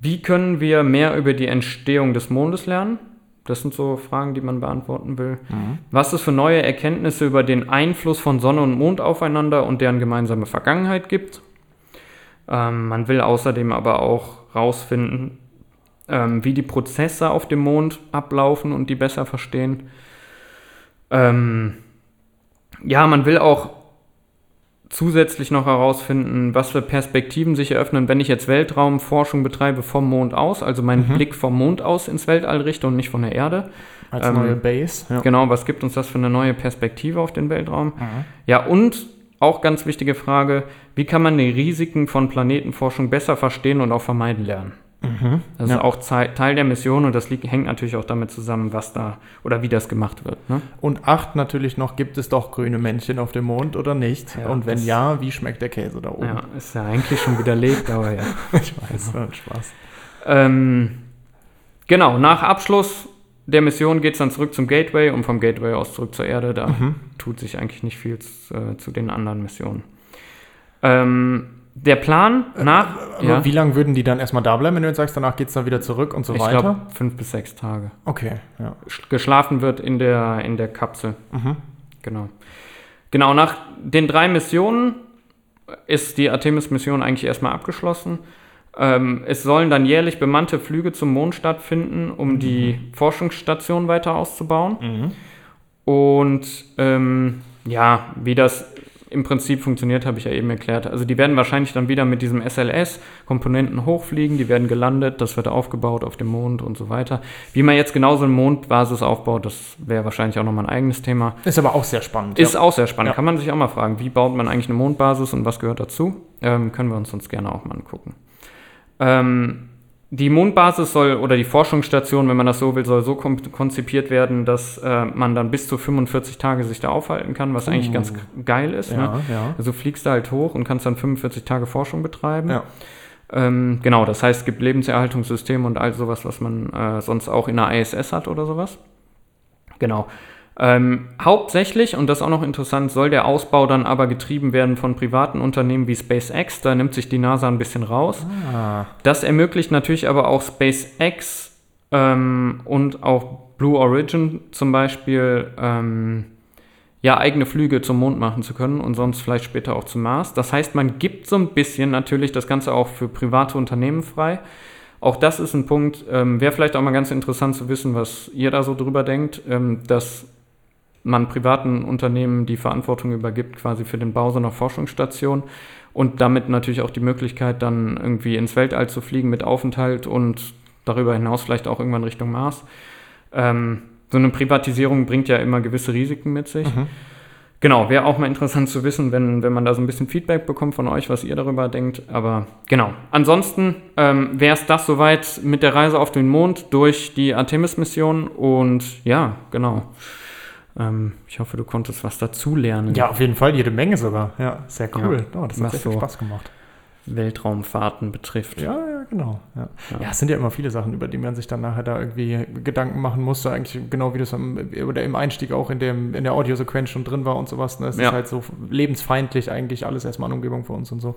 Speaker 1: wie können wir mehr über die Entstehung des Mondes lernen? Das sind so Fragen, die man beantworten will.
Speaker 3: Mhm.
Speaker 1: Was es für neue Erkenntnisse über den Einfluss von Sonne und Mond aufeinander und deren gemeinsame Vergangenheit gibt? Ähm, man will außerdem aber auch herausfinden, ähm, wie die Prozesse auf dem Mond ablaufen und die besser verstehen. Ähm, ja, man will auch zusätzlich noch herausfinden, was für Perspektiven sich eröffnen, wenn ich jetzt Weltraumforschung betreibe vom Mond aus, also meinen
Speaker 3: Mhm.
Speaker 1: Blick vom Mond aus ins Weltall richte und nicht von der Erde.
Speaker 3: Als neue Base. Ja.
Speaker 1: Genau, was gibt uns das für eine neue Perspektive auf den Weltraum?
Speaker 3: Mhm.
Speaker 1: Ja, und auch ganz wichtige Frage, wie kann man die Risiken von Planetenforschung besser verstehen und auch vermeiden lernen?
Speaker 3: Mhm.
Speaker 1: Das
Speaker 3: Ja.
Speaker 1: ist auch Teil der Mission und das liegt, hängt natürlich auch damit zusammen, was da oder wie das gemacht wird. Ne?
Speaker 3: Und acht natürlich noch, gibt es doch grüne Männchen auf dem Mond oder nicht?
Speaker 1: Ja,
Speaker 3: Und wenn ja, wie schmeckt der Käse da oben?
Speaker 1: Ja, ist ja eigentlich schon widerlegt, aber ja. [laughs]
Speaker 3: ich weiß, ein Spaß.
Speaker 1: Ähm, genau, nach Abschluss der Mission geht es dann zurück zum Gateway und vom Gateway aus zurück zur Erde. Da
Speaker 3: Mhm.
Speaker 1: tut sich eigentlich nicht viel zu, äh, zu den anderen Missionen. Ähm, der Plan nach.
Speaker 3: Aber wie lange würden die dann erstmal da bleiben, wenn du jetzt sagst, danach geht es dann wieder zurück und so
Speaker 1: ich
Speaker 3: weiter?
Speaker 1: glaube, fünf bis sechs Tage.
Speaker 3: Okay, ja.
Speaker 1: Sch- Geschlafen wird in der, in der Kapsel.
Speaker 3: Mhm.
Speaker 1: Genau. Genau, nach den drei Missionen ist die Artemis-Mission eigentlich erstmal abgeschlossen. Ähm, es sollen dann jährlich bemannte Flüge zum Mond stattfinden, um die Forschungsstation weiter auszubauen.
Speaker 3: Mhm.
Speaker 1: Und ähm, ja, wie das im Prinzip funktioniert, habe ich ja eben erklärt. Also die werden wahrscheinlich dann wieder mit diesem SLS-Komponenten hochfliegen, die werden gelandet, das wird aufgebaut auf dem Mond und so weiter. Wie man jetzt genau so eine Mondbasis aufbaut, das wäre wahrscheinlich auch nochmal ein eigenes Thema.
Speaker 3: Ist aber auch sehr spannend.
Speaker 1: Ist
Speaker 3: ja.
Speaker 1: auch sehr spannend.
Speaker 3: Ja.
Speaker 1: Kann man sich auch mal fragen, wie baut man eigentlich eine Mondbasis und was gehört dazu? Ähm, können wir uns sonst gerne auch mal angucken. Ähm, die Mondbasis soll, oder die Forschungsstation, wenn man das so will, soll so konzipiert werden, dass äh, man dann bis zu 45 Tage sich da aufhalten kann, was eigentlich
Speaker 3: Uh.
Speaker 1: ganz g- geil ist.
Speaker 3: Ja,
Speaker 1: ne?
Speaker 3: ja.
Speaker 1: Also fliegst du halt hoch und kannst dann 45 Tage Forschung betreiben.
Speaker 3: Ja.
Speaker 1: Ähm, genau, das heißt, es gibt Lebenserhaltungssysteme und all sowas, was man äh, sonst auch in der ISS hat oder sowas. Genau. Ähm, hauptsächlich, und das ist auch noch interessant, soll der Ausbau dann aber getrieben werden von privaten Unternehmen wie SpaceX. Da nimmt sich die NASA ein bisschen raus.
Speaker 3: Ah.
Speaker 1: Das ermöglicht natürlich aber auch SpaceX ähm, und auch Blue Origin zum Beispiel ähm, ja, eigene Flüge zum Mond machen zu können und sonst vielleicht später auch zum Mars. Das heißt, man gibt so ein bisschen natürlich das Ganze auch für private Unternehmen frei. Auch das ist ein Punkt, ähm, wäre vielleicht auch mal ganz interessant zu wissen, was ihr da so drüber denkt, ähm, dass man privaten Unternehmen die Verantwortung übergibt, quasi für den Bau so einer Forschungsstation und damit natürlich auch die Möglichkeit, dann irgendwie ins Weltall zu fliegen mit Aufenthalt und darüber hinaus vielleicht auch irgendwann Richtung Mars. Ähm, so eine Privatisierung bringt ja immer gewisse Risiken mit sich.
Speaker 3: Mhm.
Speaker 1: Genau, wäre auch mal interessant zu wissen, wenn, wenn man da so ein bisschen Feedback bekommt von euch, was ihr darüber denkt. Aber genau. Ansonsten ähm, wäre es das soweit mit der Reise auf den Mond durch die Artemis-Mission. Und ja, genau. Ähm, ich hoffe, du konntest was dazulernen.
Speaker 3: Ja, auf jeden Fall, jede Menge sogar. Ja, sehr cool.
Speaker 1: Ja,
Speaker 3: oh, das hat sehr viel
Speaker 1: so
Speaker 3: Spaß gemacht.
Speaker 1: Weltraumfahrten betrifft.
Speaker 3: Ja, ja, genau. Ja. ja. es sind ja immer viele Sachen, über die man sich dann nachher da irgendwie Gedanken machen muss. So eigentlich genau wie das am, oder im Einstieg auch in, dem, in der Audiosequenz schon drin war und sowas. Ne? Es
Speaker 1: Ja.
Speaker 3: ist halt so lebensfeindlich eigentlich alles erstmal an Umgebung für uns und so.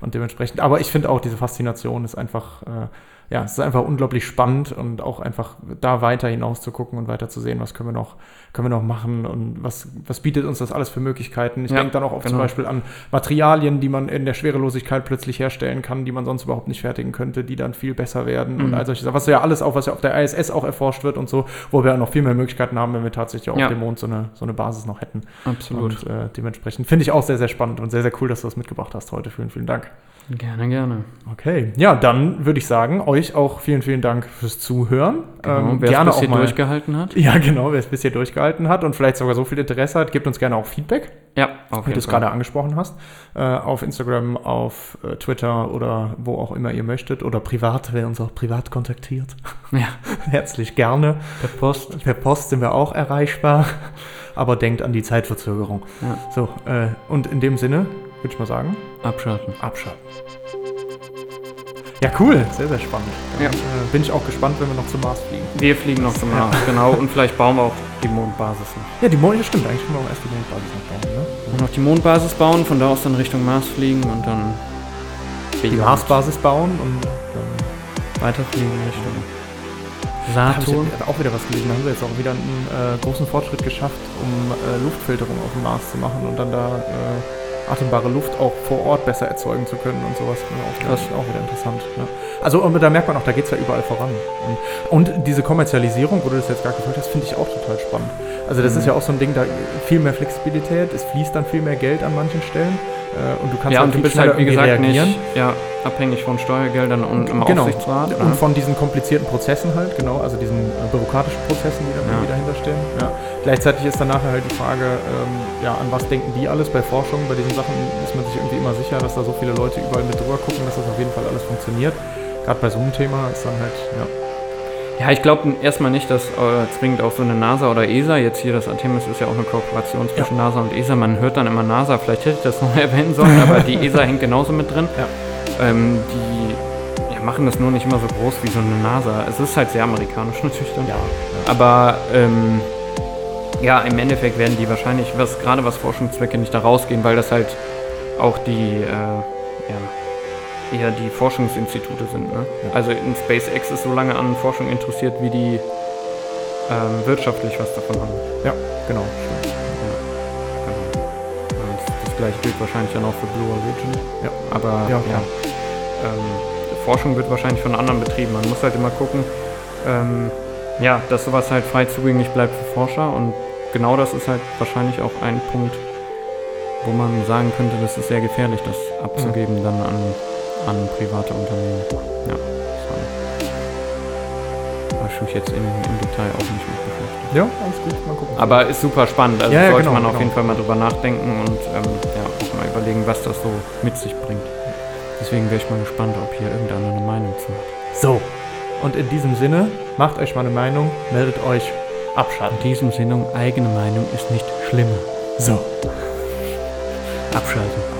Speaker 3: Und dementsprechend. Aber ich finde auch, diese Faszination ist einfach, äh, ja, es ist einfach unglaublich spannend und auch einfach da weiter hinaus zu gucken und weiter zu sehen, was können wir noch, können wir noch machen und was, was bietet uns das alles für Möglichkeiten. Ich
Speaker 1: Ja,
Speaker 3: denke dann auch zum
Speaker 1: genau.
Speaker 3: Beispiel an Materialien, die man in der Schwerelosigkeit plötzlich herstellen kann, die man sonst überhaupt nicht fertigen könnte, die dann viel besser werden und
Speaker 1: Mhm.
Speaker 3: all solche Sachen. Was ja alles auch, was ja auf der ISS auch erforscht wird und so, wo wir noch viel mehr Möglichkeiten haben, wenn wir tatsächlich auch
Speaker 1: Ja.
Speaker 3: auf dem Mond so eine, so eine Basis noch hätten.
Speaker 1: Absolut.
Speaker 3: Und äh, dementsprechend finde ich auch sehr, sehr spannend und sehr, sehr cool, dass du das mitgebracht hast heute. Vielen, vielen Dank.
Speaker 1: Gerne, gerne.
Speaker 3: Okay, ja, dann würde ich sagen, euch auch vielen, vielen Dank fürs Zuhören.
Speaker 1: Genau, wer es bis hier durchgehalten hat.
Speaker 3: Ja, genau, wer es bis hier durchgehalten hat und vielleicht sogar so viel Interesse hat, gebt uns gerne auch Feedback.
Speaker 1: Ja, auf
Speaker 3: wie du es gerade angesprochen hast. Äh, auf Instagram, auf äh, Twitter oder wo auch immer ihr möchtet. Oder privat, wer uns auch privat kontaktiert.
Speaker 1: Ja. [laughs]
Speaker 3: Herzlich gerne.
Speaker 1: Per Post.
Speaker 3: Per Post sind wir auch erreichbar. Aber denkt an die Zeitverzögerung.
Speaker 1: Ja.
Speaker 3: So, äh, und in dem Sinne würde ich mal sagen,
Speaker 1: Abschalten.
Speaker 3: abschalten. Ja, cool. Sehr, sehr spannend.
Speaker 1: Ja.
Speaker 3: Äh, bin ich auch gespannt, wenn wir noch zum Mars fliegen.
Speaker 1: Wir fliegen noch zum Mars, genau. Und vielleicht bauen wir auch die Mondbasis noch.
Speaker 3: Ja, die Mond, ja, stimmt. Eigentlich können wir auch erst die Mondbasis noch bauen, ne?
Speaker 1: Und noch die Mondbasis bauen, von da aus dann Richtung Mars fliegen und dann
Speaker 3: Die Marsbasis bauen und dann
Speaker 1: weiterfliegen Richtung
Speaker 3: Da habe
Speaker 1: Saturn.
Speaker 3: auch wieder was gelesen. Da haben sie jetzt auch wieder einen äh, großen Fortschritt geschafft, um äh, Luftfilterung auf dem Mars zu machen und dann da äh, atembare Luft auch vor Ort besser erzeugen zu können und sowas. Ja, auch,
Speaker 1: Krass.
Speaker 3: auch wieder interessant. Ne? Also und da merkt man auch, da geht es ja überall voran. Und, und diese Kommerzialisierung, wo du das jetzt gar gefragt hast, finde ich auch total spannend. Also das
Speaker 1: Mhm.
Speaker 3: ist ja auch so ein Ding, da viel mehr Flexibilität, es fließt dann viel mehr Geld an manchen Stellen äh, und du kannst
Speaker 1: ja,
Speaker 3: halt
Speaker 1: und du bist halt, wie gesagt,
Speaker 3: reagieren.
Speaker 1: nicht ja, abhängig von Steuergeldern und im
Speaker 3: genau.
Speaker 1: Aufsichtsrat.
Speaker 3: Und
Speaker 1: ne?
Speaker 3: von diesen komplizierten Prozessen halt, genau, also diesen äh, bürokratischen Prozessen, die, da,
Speaker 1: Ja.
Speaker 3: dahinter stehen. Ja. Gleichzeitig ist dann nachher halt die Frage, ähm, ja, an was denken die alles bei Forschung? Bei diesen Sachen ist man sich irgendwie immer sicher, dass da so viele Leute überall mit drüber gucken, dass das auf jeden Fall alles funktioniert. Gerade bei so einem Thema ist dann halt, ja.
Speaker 1: Ja, ich glaube erstmal nicht, dass äh, zwingend auch so eine NASA oder ESA, jetzt hier das Artemis ist ja auch eine Kooperation zwischen NASA und ESA, man hört dann immer NASA, vielleicht hätte ich das [laughs] noch erwähnen sollen, aber die [laughs] ESA hängt genauso mit drin. Ähm, die ja, machen das nur nicht immer so groß wie so eine NASA. Es ist halt sehr amerikanisch natürlich dann.
Speaker 3: Ja.
Speaker 1: Aber ähm, ja, im Endeffekt werden die wahrscheinlich, was gerade was Forschungszwecke nicht da rausgehen, weil das halt auch die, äh, ja, eher die Forschungsinstitute sind. Ne? Also in SpaceX ist so lange an Forschung interessiert, wie die ähm, wirtschaftlich was davon haben.
Speaker 3: Ja, genau. Stimmt.
Speaker 1: Genau. Und das gleiche gilt wahrscheinlich dann auch für Blue Origin.
Speaker 3: Ja.
Speaker 1: Aber
Speaker 3: Ja,
Speaker 1: ja, ähm, Forschung wird wahrscheinlich von anderen betrieben. Man muss halt immer gucken, ähm, ja, dass sowas halt frei zugänglich bleibt für Forscher und genau das ist halt wahrscheinlich auch ein Punkt, wo man sagen könnte, das ist sehr gefährlich, das abzugeben dann an, an private Unternehmen. Ja, sorry. Habe ich mich jetzt im, im Detail auch nicht mit beschäftigt.
Speaker 3: Ja, alles gut, mal gucken.
Speaker 1: Aber ist super spannend, also
Speaker 3: Ja, ja,
Speaker 1: sollte
Speaker 3: genau,
Speaker 1: man auf
Speaker 3: genau.
Speaker 1: jeden Fall mal drüber nachdenken und ähm, ja, auch mal überlegen, was das so mit sich bringt. Deswegen wäre ich mal gespannt, ob hier irgendeiner eine Meinung zu hat.
Speaker 3: So, und in diesem Sinne, macht euch mal eine Meinung, meldet euch, abschalten.
Speaker 1: In diesem Sinne, eigene Meinung ist nicht schlimmer.
Speaker 3: So.
Speaker 1: Abschalten.